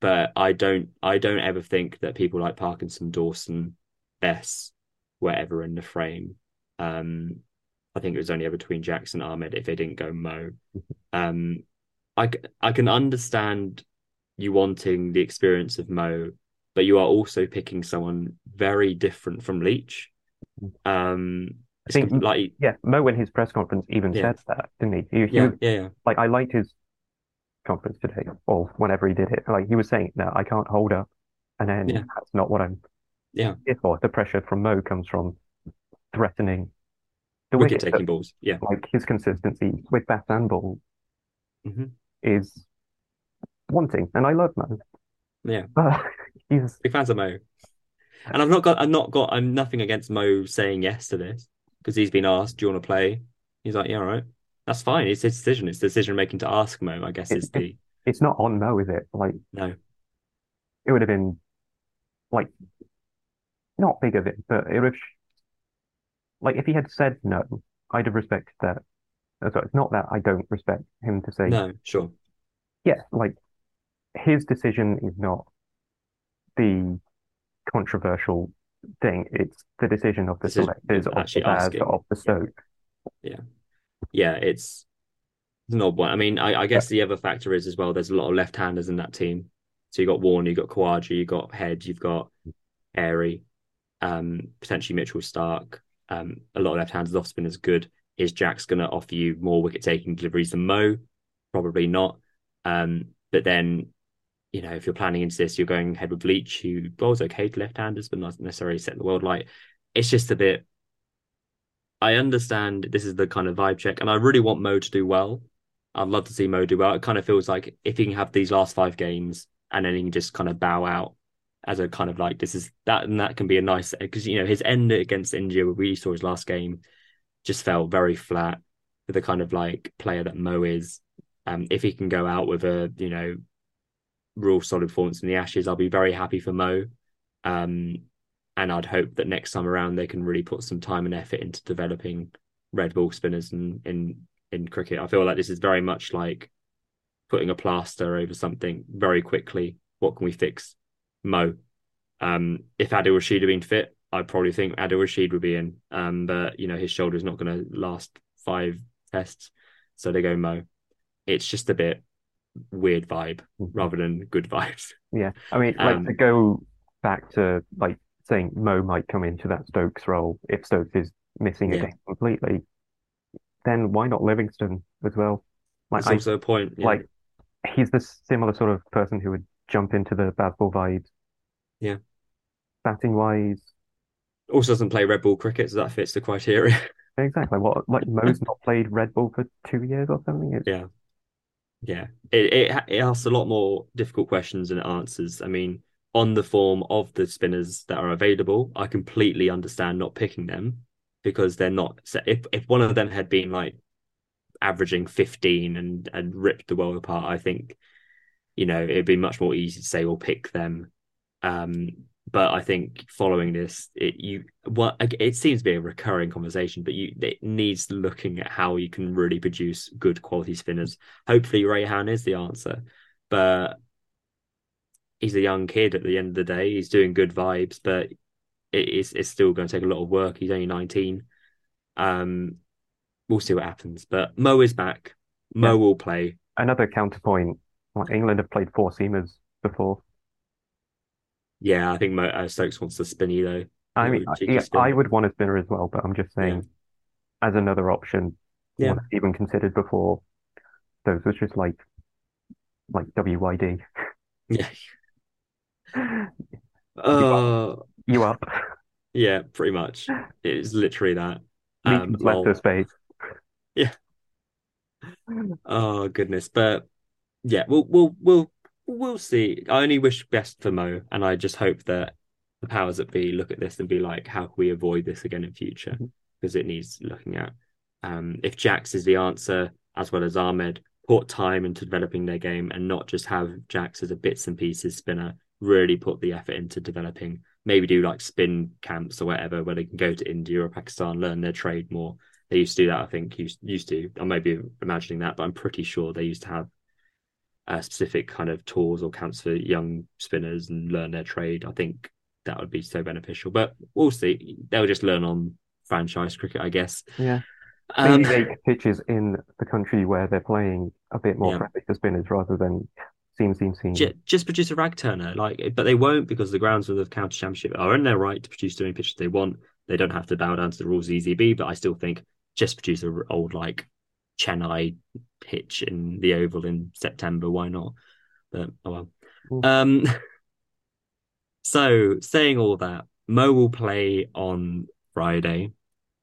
S1: but I don't, I don't ever think that people like Parkinson, Dawson, Bess were ever in the frame. Um, I think it was only ever between Jackson Ahmed if they didn't go Mo. Um, I I can understand you wanting the experience of Mo, but you are also picking someone very different from Leach. Um, it's
S2: think-
S1: like
S2: yeah, Mo in his press conference even
S1: Yeah.
S2: said that, didn't he? He, he
S1: yeah,
S2: was
S1: yeah, yeah,
S2: like I liked his conference today, or whenever he did it. Like he was saying, no, I can't hold up, and then
S1: Yeah.
S2: that's not what I'm
S1: Yeah.
S2: here for. The pressure from Mo comes from threatening the
S1: wicket taking balls. Yeah.
S2: Like his consistency with bat and ball
S1: hmm
S2: is wanting, and I love Mo,
S1: Yeah.
S2: but he's
S1: Big fans of Mo. And I've not got, I've not got, I'm nothing against Mo saying yes to this because he's been asked, "Do you want to play?" He's like, "Yeah, all right, that's fine. It's his decision. It's decision making to ask Mo. I guess is the
S2: it's not on Mo, is it? Like
S1: no,
S2: it would have been like not big of it, but it would have like if he had said no, I'd have respected that. Uh, So it's not that I don't respect him to say
S1: no, sure,
S2: yeah, like his decision is not the controversial thing. It's the decision of the
S1: Decision-
S2: selectors of the Bears, of the Stoke.
S1: yeah, it's it's an odd one. I mean, I, I guess the other factor is as well. There's a lot of left-handers in that team. So you got Warner, you got Khawaja, you got Head, you've got Airy, um, potentially Mitchell Starc. Um, a lot of left-handers off spinners good. Is Jacks going to offer you more wicket-taking deliveries than Mo? Probably not. Um, but then, you know, if you're planning into this, you're going ahead with Leach, who bowls okay to left-handers, but not necessarily set the world light. It's just a bit. I understand this is the kind of vibe check, and I really want Mo to do well. I'd love to see Mo do well. It kind of feels like if he can have these last five games and then he can just kind of bow out as a kind of like this is that and that can be a nice because you know his end against India we saw his last game just felt very flat for the kind of like player that Mo is. Um, if he can go out with a you know real solid performance in the Ashes, I'll be very happy for Mo. Um, and I'd hope that next time around they can really put some time and effort into developing red ball spinners in in in cricket. I feel like this is very much like putting a plaster over something very quickly. What can we fix? Mo. Um, if Adil Rashid had been fit, I probably think Adil Rashid would be in. Um, but you know his shoulder is not going to last five tests, so they go Mo. It's just a bit weird vibe mm-hmm. rather than good vibes.
S2: Yeah, I mean, like um, to go back to like saying Mo might come into that Stokes role if Stokes is missing yeah. it completely. Then why not Livingstone as well?
S1: Like, That's also a point.
S2: Yeah. Like he's the similar sort of person who would jump into the Bazball vibes.
S1: Yeah.
S2: Batting wise.
S1: Also doesn't play red ball cricket, so that fits the criteria.
S2: exactly. What like Mo's not played red ball for two years or something. It's...
S1: Yeah. Yeah. It, it it asks a lot more difficult questions it answers. I mean, on the form of the spinners that are available, I completely understand not picking them because they're not if if one of them had been like averaging 15 and and ripped the world apart, I think you know, it'd be much more easy to say, we'll pick them. Um, but I think following this, it you what it seems to be a recurring conversation, but you it needs looking at how you can really produce good quality spinners. Hopefully, Rehan is the answer, but he's a young kid at the end of the day. He's doing good vibes, but it is it's still going to take a lot of work. He's only nineteen. Um, we'll see what happens. But Mo is back. Mo yeah. will play.
S2: Another counterpoint well, England have played four seamers before.
S1: Yeah, I think uh, Stokes wants a spinny though.
S2: I mean, yeah, I would want a spinner as well, but I'm just saying, yeah. as another option, yeah, even considered before. Those was just like, like WYD.
S1: Yeah. uh,
S2: you up?
S1: Yeah, pretty much. It is literally that.
S2: Um, left her space.
S1: Yeah. Oh goodness, but yeah, we'll we'll we'll we'll see. I only wish best for Mo, and I just hope that the powers that be look at this and be like, how can we avoid this again in future? Because mm-hmm. it needs looking at. Um, if Jacks is the answer, as well as Ahmed, put time into developing their game and not just have Jacks as a bits and pieces spinner. Really put the effort into developing. Maybe do like spin camps or whatever, where they can go to India or Pakistan, learn their trade more. They used to do that, I think. Used used to. I may be imagining that, but I'm pretty sure they used to have uh, specific kind of tours or camps for young spinners and learn their trade. I think that would be so beneficial. But we'll see. They'll just learn on franchise cricket, I guess.
S2: Yeah. Um, make pitches in the country where they're playing a bit more yeah. friendly for spinners rather than seam, seam, seam.
S1: Just, just produce a rag turner, like, but they won't because the grounds of the county championship are in their right to produce any pitches they want. They don't have to bow down to the rules of ECB, but I still think just produce a old like Chennai pitch in the Oval in September. Why not? But oh well. Um, so saying all that, Mo will play on Friday.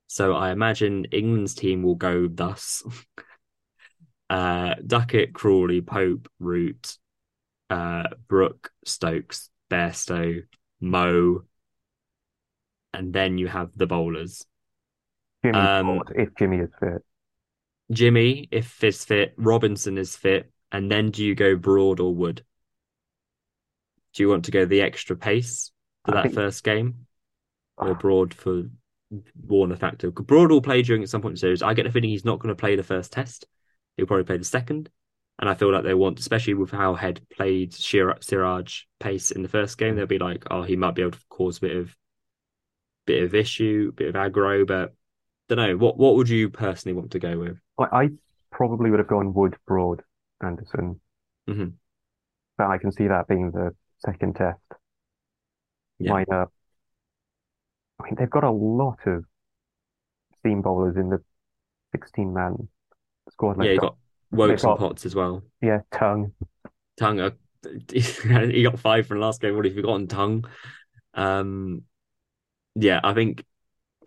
S1: So I imagine England's team will go thus. uh, Duckett, Crawley, Pope, Root, uh, Brook, Stokes, Bairstow, Mo, and then you have the bowlers.
S2: Jimmy um, if Jimmy is fit.
S1: Jimmy, if is fit, Robinson is fit, and then do you go Broad or Wood? Do you want to go the extra pace for I that think... first game, ah. or Broad for Warner factor? Broad will play during at some point in the series. I get the feeling he's not going to play the first test. He'll probably play the second, and I feel like they want, especially with how Head played Siraj pace in the first game, mm. they'll be like, oh, he might be able to cause a bit of bit of issue, bit of aggro, but don't know. What what would you personally want to go with?
S2: I probably would have gone Wood, Broad, Anderson.
S1: Mm-hmm.
S2: But I can see that being the second test. Yeah. Minor. I mean, they've got a lot of seam bowlers in the 16 man squad.
S1: Yeah, you got Woakes
S2: got-
S1: and Potts as well.
S2: yeah, Tongue.
S1: Tongue, uh, he got five from the last game. What have you forgotten? Tongue. Um, yeah, I think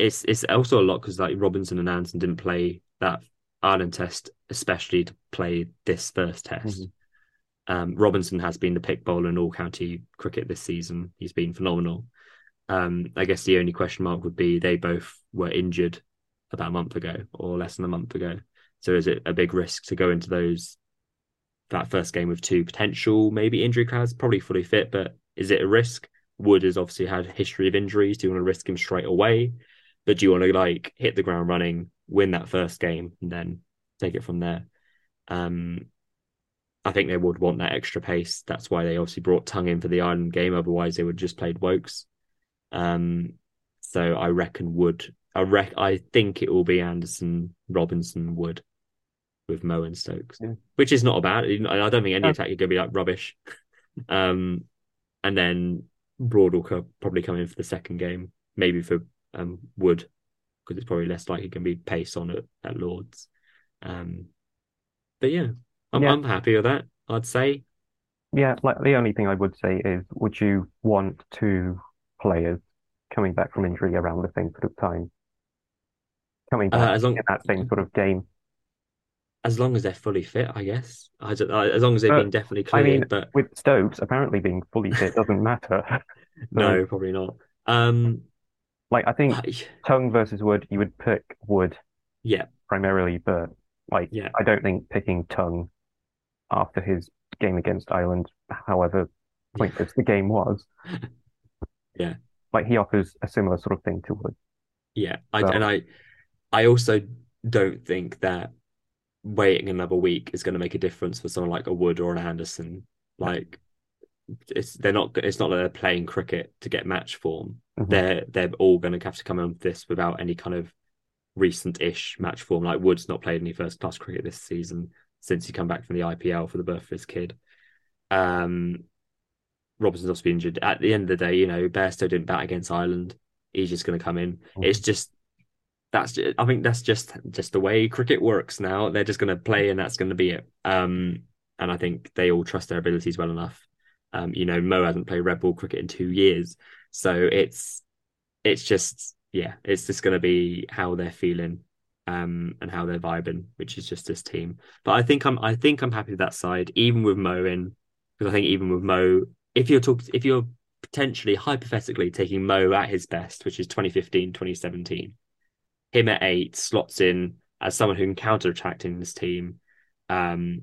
S1: it's it's also a lot because like Robinson and Anderson didn't play that Ireland test, especially to play this first test. Um, Robinson has been the pick bowler in all county cricket this season. He's been phenomenal. Um, I guess the only question mark would be they both were injured about a month ago or less than a month ago. So is it a big risk to go into those that first game with two potential maybe injury clouds? Probably fully fit, but is it a risk? Wood has obviously had a history of injuries. Do you want to risk him straight away? But do you want to like hit the ground running, win that first game, and then take it from there? Um, I think they would want that extra pace. That's why they obviously brought Tongue in for the Ireland game. Otherwise, they would just played Woakes. Um, so I reckon Wood. I rec. I think it will be Anderson, Robinson, Wood, with Mo and Stokes,
S2: Yeah.
S1: which is not bad. I don't think any attack is going to be like rubbish. um, and then Broad will co- probably come in for the second game, maybe for um Wood, because it's probably less likely going to be pace on it at Lords. Um, but yeah, I'm
S2: Yeah.
S1: I'm happy with that. I'd say.
S2: Yeah, like the only thing I would say is, would you want two players coming back from injury around the same sort of time? Coming
S1: Uh,
S2: back
S1: as long
S2: in that same sort of game.
S1: as long as they're fully fit, I guess. I don't, I- as long as they've
S2: Uh,
S1: been definitely cleared.
S2: I mean,
S1: but
S2: With Stokes apparently being fully fit doesn't matter.
S1: no, probably not. Um,
S2: Like I think Tongue versus Wood, you would pick Wood
S1: yeah,
S2: primarily, but like
S1: Yeah.
S2: I don't think picking Tongue after his game against Ireland, however pointless the game was,
S1: Yeah.
S2: like he offers a similar sort of thing to Wood.
S1: yeah. I,
S2: So-
S1: and I, I also don't think that waiting another week is going to make a difference for someone like a Wood or an Anderson. Like, it's they're not. It's not that they're playing cricket to get match form.
S2: Mhm.
S1: They're they're all going to have to come on this without any kind of recent-ish match form. Like Wood's not played any first-class cricket this season since he come back from the IPL for the birth of his kid. Um, Robinson's also been injured. At the end of the day, you know, Bairstow didn't bat against Ireland. He's just going to come in.
S2: Mhm.
S1: It's just that's. I think that's just just the way cricket works now. They're just going to play, and that's going to be it. Um, and I think they all trust their abilities well enough. Um, you know, Mo hasn't played red ball cricket in two years, so it's it's just yeah, it's just going to be how they're feeling, um, and how they're vibing, which is just this team. But I think I'm I think I'm happy with that side, even with Mo in, because I think even with Mo, if you're talking, if you're potentially hypothetically taking Mo at his best, which is 2015, 2017, him at eight slots in as someone who can counter attack in this team. Um,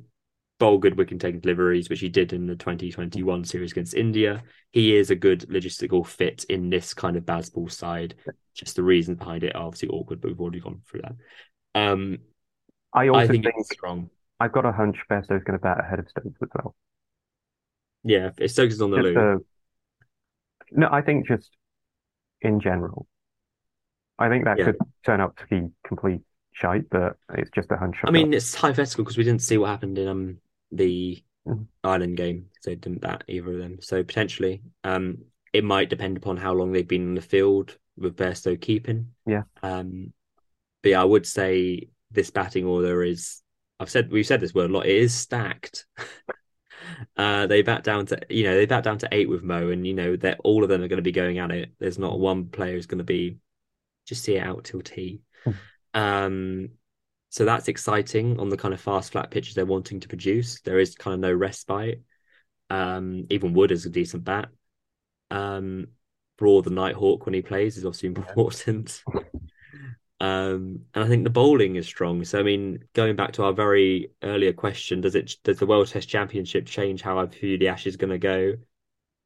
S1: bowl good wicket taking deliveries, which he did in the 2021 series against India. He is a good logistical fit in this kind of Bazball side. Just the reasons behind it are obviously awkward, but we've already gone through that. Um,
S2: I also
S1: I think
S2: think
S1: it's strong.
S2: I've got a hunch Bairstow's going to bat ahead of Stokes as well.
S1: Yeah, if Stokes is on the
S2: Just
S1: loop.
S2: uh, no, I think just in general. I think that
S1: Yeah.
S2: could turn out to be complete shite, but it's just a hunch.
S1: I mean, it's hypothetical because we didn't see what happened in um the
S2: Mhm.
S1: Ireland game, so they didn't bat either of them. So potentially, um, it might depend upon how long they've been in the field with Bairstow keeping.
S2: Yeah.
S1: Um, but yeah, I would say this batting order is. I've said we've said this word a lot. It is stacked. Uh, they bat down to you know they bat down to eight with Mo, and you know that all of them are going to be going at it. There's not one player who's going to be just see it out till tea.
S2: Hmm.
S1: Um, so that's exciting on the kind of fast flat pitches they're wanting to produce. There is kind of no respite. Um, even Wood is a decent bat. Um, Broad the Nighthawk when he plays is obviously important. Um, and I think the bowling is strong. So I mean, going back to our very earlier question, does it does the World Test Championship change how I view the Ashes going to go?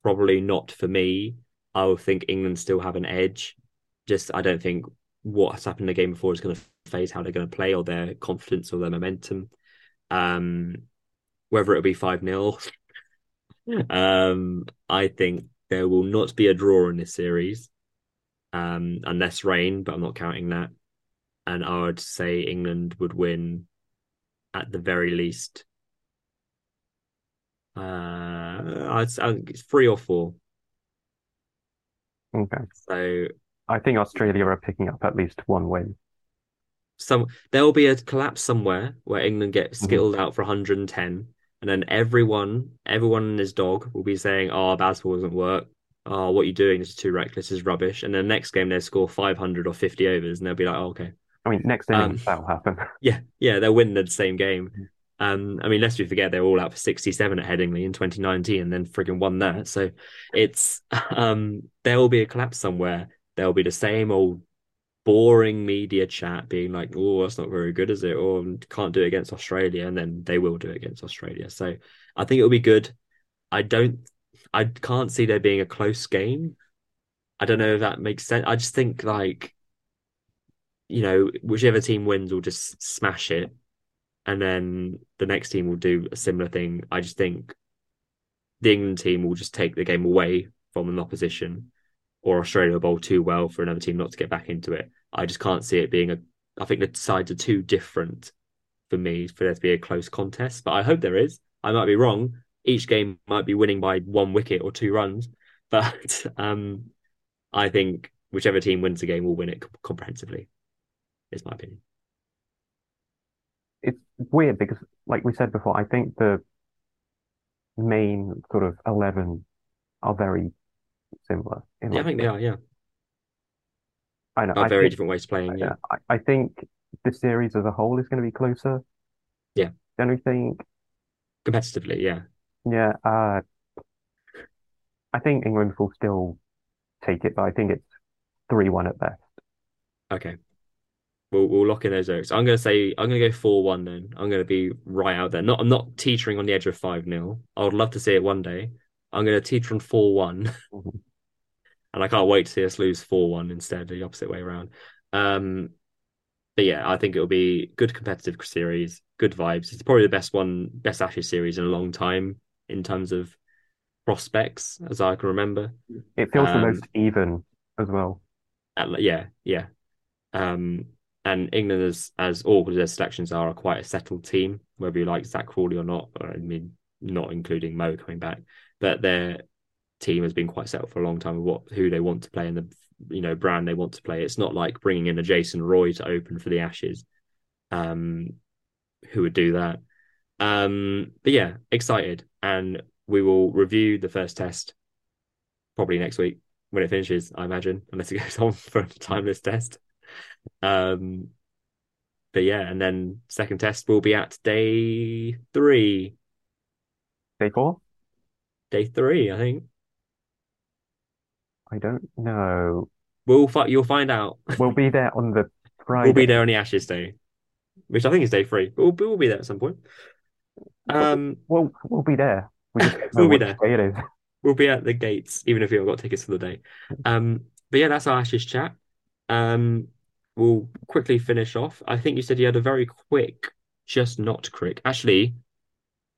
S1: Probably not for me. I would think England still have an edge. Just I don't think what has happened in the game before is going to faze how they're going to play or their confidence or their momentum. Um, whether it'll be five 0 um, I think there will not be a draw in this series, um, unless rain, but I'm not counting that. And I would say England would win at the very least. Uh, I'd, I think it's three or four.
S2: Okay.
S1: So
S2: I think Australia are picking up at least one win.
S1: some there will be a collapse somewhere where England get skittled out for 110, and then everyone, everyone and his dog will be saying, "Oh, basketball doesn't work. Oh, what are you doing? This is too reckless. This is rubbish." And then next game they score 500 or 50 overs, and they'll be like, oh, "Okay,
S2: I mean, next
S1: Um,
S2: that'll happen.
S1: yeah, yeah, they'll win the same game."
S2: Mhm.
S1: Um, I mean, lest we forget, they were all out for 67 at Headingley in 2019, and then frigging won that. So it's um, there will be a collapse somewhere. There will be the same old boring media chat being like, "Oh, that's not very good, is it?" Or can't do it against Australia, and then they will do it against Australia. So I think it'll be good. I don't, I can't see there being a close game. I don't know if that makes sense. I just think like, you know, whichever team wins will just smash it, and then the next team will do a similar thing. I just think the England team will just take the game away from an opposition or Australia bowl too well for another team not to get back into it. I just can't see it being a. I think the sides are too different for me for there to be a close contest. But I hope there is. I might be wrong. Each game might be winning by one wicket or two runs, but um, I think whichever team wins the game will win it comprehensively. Is my opinion.
S2: It's weird because, like we said before, I think the main sort of 11 are very similar. In
S1: Yeah, I think they are. Yeah,
S2: I know.
S1: are very
S2: think,
S1: different ways of playing. Yeah,
S2: yeah, I, I think the series as a whole is going to be closer.
S1: Yeah.
S2: Don't you think?
S1: competitively. Yeah,
S2: Yeah. Uh, I think England will still take it, but I think it's 3-1 at best.
S1: okay. We'll we'll lock in those oaks. I'm gonna say I'm gonna go four one then. I'm gonna be right out there. Not I'm not teetering on the edge of five 0 I would love to see it one day. I'm gonna teeter on four one,
S2: Mhm.
S1: and I can't wait to see us lose four one instead, the opposite way around. Um, but yeah, I think it'll be good competitive series, good vibes. It's probably the best one, best Ashes series in a long time in terms of prospects, as I can remember.
S2: It feels the
S1: Um,
S2: most even as well.
S1: At, yeah, yeah. Um, and England, as as all of their selections are, are quite a settled team, whether you like Zach Crawley or not. I mean, not including Mo coming back, but their team has been quite settled for a long time with what who they want to play and the you know brand they want to play. It's not like bringing in a Jason Roy to open for the Ashes, um, who would do that. Um, but yeah, excited, and we will review the first test probably next week when it finishes, I imagine, unless it goes on for a timeless test. Um, but yeah, and then second test will be at day three.
S2: Day four?
S1: Day three, I think.
S2: I don't know.
S1: We'll fi- you'll find out.
S2: We'll be there on the Friday.
S1: We'll be there on the Ashes day, which I think is day three. But we'll, we'll be there at some point. Um,
S2: We'll we'll be there. We just don't know
S1: We'll be there.
S2: it is.
S1: we'll be at the gates, even if we haven't got tickets for the day. Um, but yeah, that's our Ashes chat. Um, we'll quickly finish off. I think you said you had a very quick, just not crick. Actually,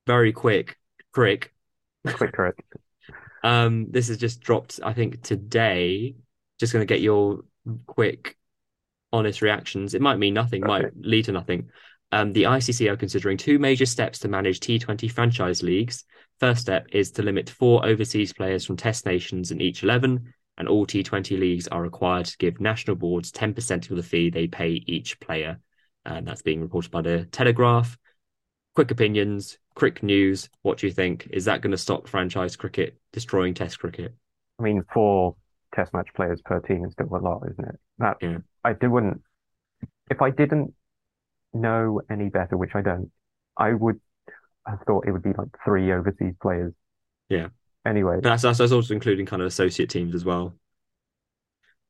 S1: very quick crick.
S2: Quick correct.
S1: Um, this has just dropped, I think, today. Just going to get your quick, honest reactions. It might mean nothing, might lead to nothing. Um, the ICC are considering two major steps to manage T20 franchise leagues. First step is to limit four overseas players from test nations in each 11, and all T20 leagues are required to give national boards 10% of the fee they pay each player. And that's being reported by the Telegraph. Quick opinions, quick news. What do you think? Is that going to stop franchise cricket destroying test cricket?
S2: I mean, four test match players per team is still a lot, isn't it? That
S1: Yeah.
S2: I do wouldn't. If I didn't know any better, which I don't, I would have thought it would be like three overseas players.
S1: Yeah.
S2: Anyway,
S1: That's, that's, that's also including kind of associate teams as well.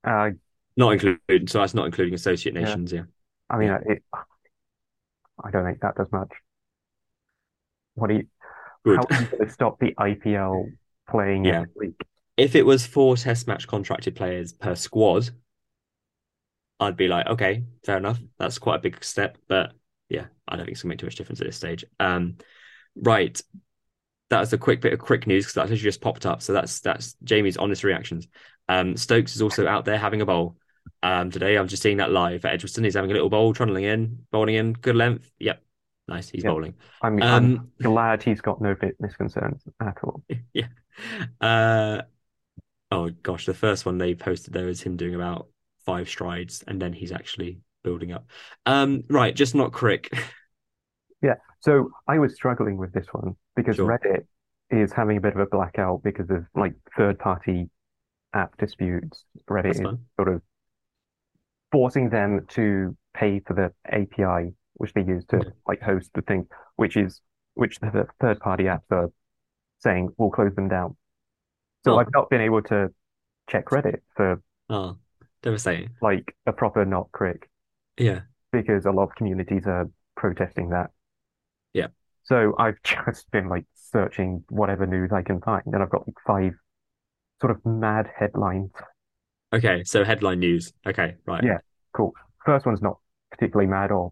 S2: uh,
S1: Not including, so that's not including associate
S2: Yeah.
S1: nations. Yeah.
S2: I mean,
S1: Yeah.
S2: it. I don't think that does much. What do you?
S1: Good.
S2: How going to stop the IPL playing
S1: Yeah. If it was four test match contracted players per squad, I'd be like, okay, fair enough. That's quite a big step, but yeah, I don't think it's gonna make too much difference at this stage. Um, right. That's a quick bit of quick news because that literally just popped up. So that's that's Jamie's honest reactions. Um, Stokes is also out there having a bowl. Um, today I'm just seeing that live at Edgbaston. He's having a little bowl, trundling in, bowling in, good length. Yep, nice. He's
S2: Yep.
S1: bowling.
S2: I mean, I'm
S1: Um,
S2: glad he's got no fitness concerns at all.
S1: yeah. Uh, oh gosh, the first one they posted there was him doing about five strides, and then he's actually building up. Um, right, just not Crick.
S2: Yeah. So I was struggling with this one because
S1: Sure.
S2: Reddit is having a bit of a blackout because of like third party app disputes. Reddit is sort of forcing them to pay for the API which they use to like host the thing, which is which the third party apps are saying will close them down. So
S1: Oh,
S2: I've not been able to check Reddit for
S1: oh, devastating.
S2: like a proper not crick
S1: Yeah,
S2: because a lot of communities are protesting that.
S1: yeah.
S2: So I've just been like searching whatever news I can find, and I've got like five sort of mad headlines.
S1: Okay, so headline news. Okay, right.
S2: Yeah, cool. First one's not particularly mad or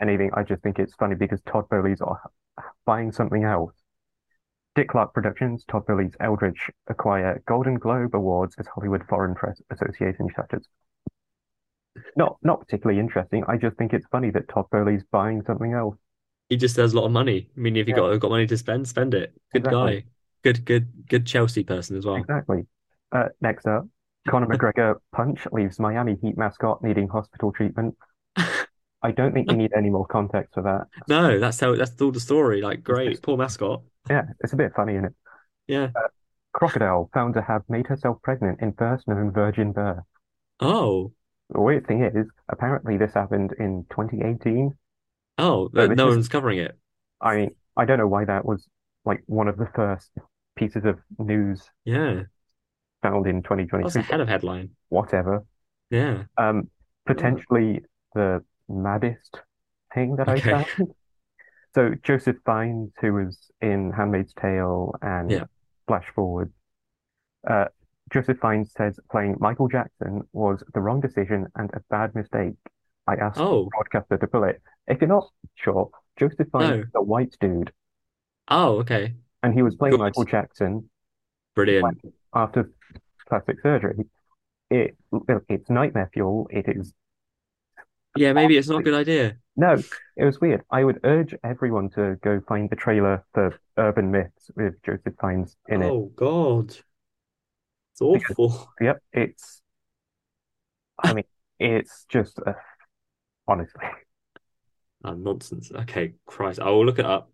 S2: anything. I just think it's funny because Todd Boehly's are buying something else. Dick Clark Productions, Todd Boehly's Eldridge acquire Golden Globe Awards as Hollywood Foreign Press Association shutters. Not not particularly interesting. I just think it's funny that Todd Boehly's buying something else.
S1: He just has a lot of money. I mean, if you
S2: Yeah,
S1: got got money to spend, spend it. Good
S2: exactly.
S1: guy. Good, good, good Chelsea person as well.
S2: Exactly. Uh, next up, Conor McGregor punch leaves Miami Heat mascot needing hospital treatment. I don't think you need any more context for that.
S1: No, that's how that's all the story. Like, great, poor mascot.
S2: yeah, it's a bit funny, isn't it?
S1: Yeah.
S2: Uh, Crocodile found to have made herself pregnant in first known virgin birth.
S1: Oh,
S2: The weird thing is, apparently this happened in 2018.
S1: oh,
S2: So
S1: no
S2: is,
S1: one's covering it.
S2: I mean, I don't know why that was like one of the first pieces of news
S1: Yeah,
S2: found in
S1: that was
S2: 2023,
S1: a
S2: but
S1: hell of headline.
S2: whatever.
S1: Yeah.
S2: Um, potentially the maddest thing that I found. So Joseph Fiennes, who was in Handmaid's Tale and
S1: Yeah.
S2: Flash Forward, uh, Joseph Fiennes says playing Michael Jackson was the wrong decision and a bad mistake. I asked the
S1: Oh,
S2: broadcaster to pull it. If you're not sure, Joseph Fiennes
S1: no.
S2: is a white dude,
S1: Oh, okay.
S2: and he was playing
S1: Good.
S2: Michael Jackson
S1: Brilliant.
S2: after plastic surgery. It it's nightmare fuel. It is
S1: Yeah, maybe it's not a good idea.
S2: No, it was weird. I would urge everyone to go find the trailer for Urban Myths with Joseph Fiennes in it
S1: Oh God, it's
S2: because,
S1: awful.
S2: yep, it's, I mean, it's just, uh, honestly,
S1: Oh, nonsense. Okay, Christ. I will look it up.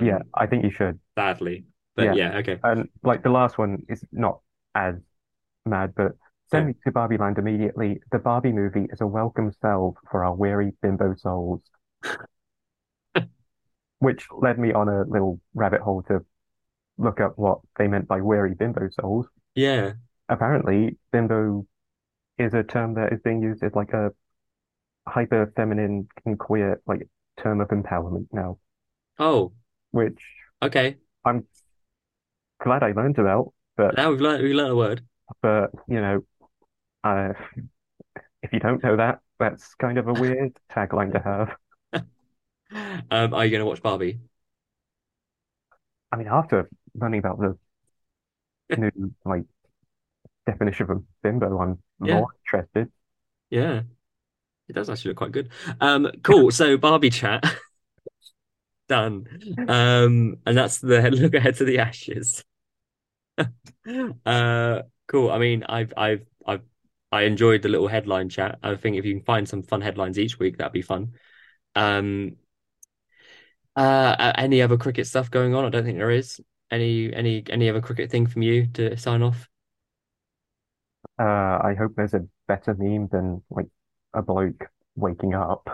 S2: yeah,
S1: Um,
S2: I think you should.
S1: badly. But
S2: Yeah.
S1: yeah, okay.
S2: And like the last one is not as mad, but send me to Barbie Land immediately. The Barbie movie is a welcome salve for our weary bimbo souls, which led me on a little rabbit hole to look up what they meant by weary bimbo souls.
S1: Yeah.
S2: apparently bimbo is a term that is being used as like a hyper feminine and queer like term of empowerment now,
S1: Oh,
S2: which
S1: okay.
S2: I'm glad I learned about, but
S1: Now we've learned we learned a word.
S2: but you know, uh, if you don't know that, that's kind of a weird tagline to have.
S1: Um, are you gonna watch Barbie?
S2: I mean, after learning about the new like definition of a bimbo, I'm
S1: Yeah,
S2: more interested.
S1: yeah. It does actually look quite good. Um, cool. So Barbie chat done. Um, and that's the look ahead to the Ashes. Uh, cool. I mean, I've I've I've I enjoyed the little headline chat. I think if you can find some fun headlines each week, that'd be fun. Um, uh, any other cricket stuff going on? I don't think there is. Any any any other cricket thing from you to sign off?
S2: Uh, I hope there's a better meme than like a bloke waking up.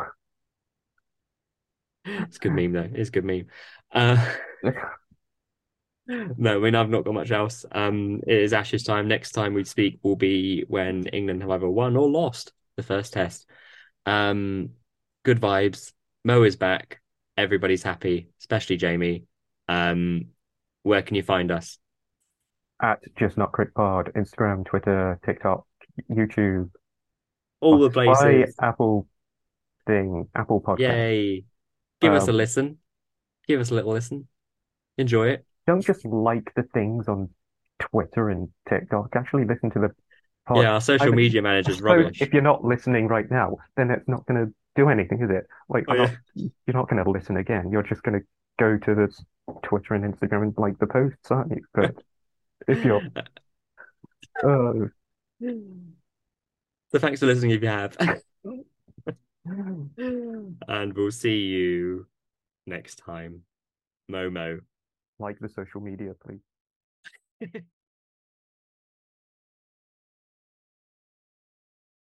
S1: It's a good meme though. It's a good meme. Uh, no, I mean I've not got much else. Um, it is Ashes time. Next time we speak will be when England have either won or lost the first test. Um, good vibes. Mo is back. Everybody's happy, especially Jamie. Um, where can you find us?
S2: At Just Not Crit Pod, Instagram, Twitter, TikTok, YouTube,
S1: All the places.
S2: Apple thing, Apple Podcast.
S1: Yay. Give us a
S2: Um,
S1: listen. Give us a little listen. Enjoy it.
S2: Don't just like the things on Twitter and TikTok. Actually listen to the pod.
S1: Yeah, our
S2: I
S1: social
S2: mean,
S1: media manager's rubbish.
S2: if you're not listening right now, then it's not going to do anything, is it? Like,
S1: Oh
S2: I'm not, you're not going to listen again. You're just going to go to the Twitter and Instagram and like the posts, aren't you? But if you're, uh,
S1: So thanks for listening if you have. and we'll see you next time. Momo.
S2: Like the social media, please.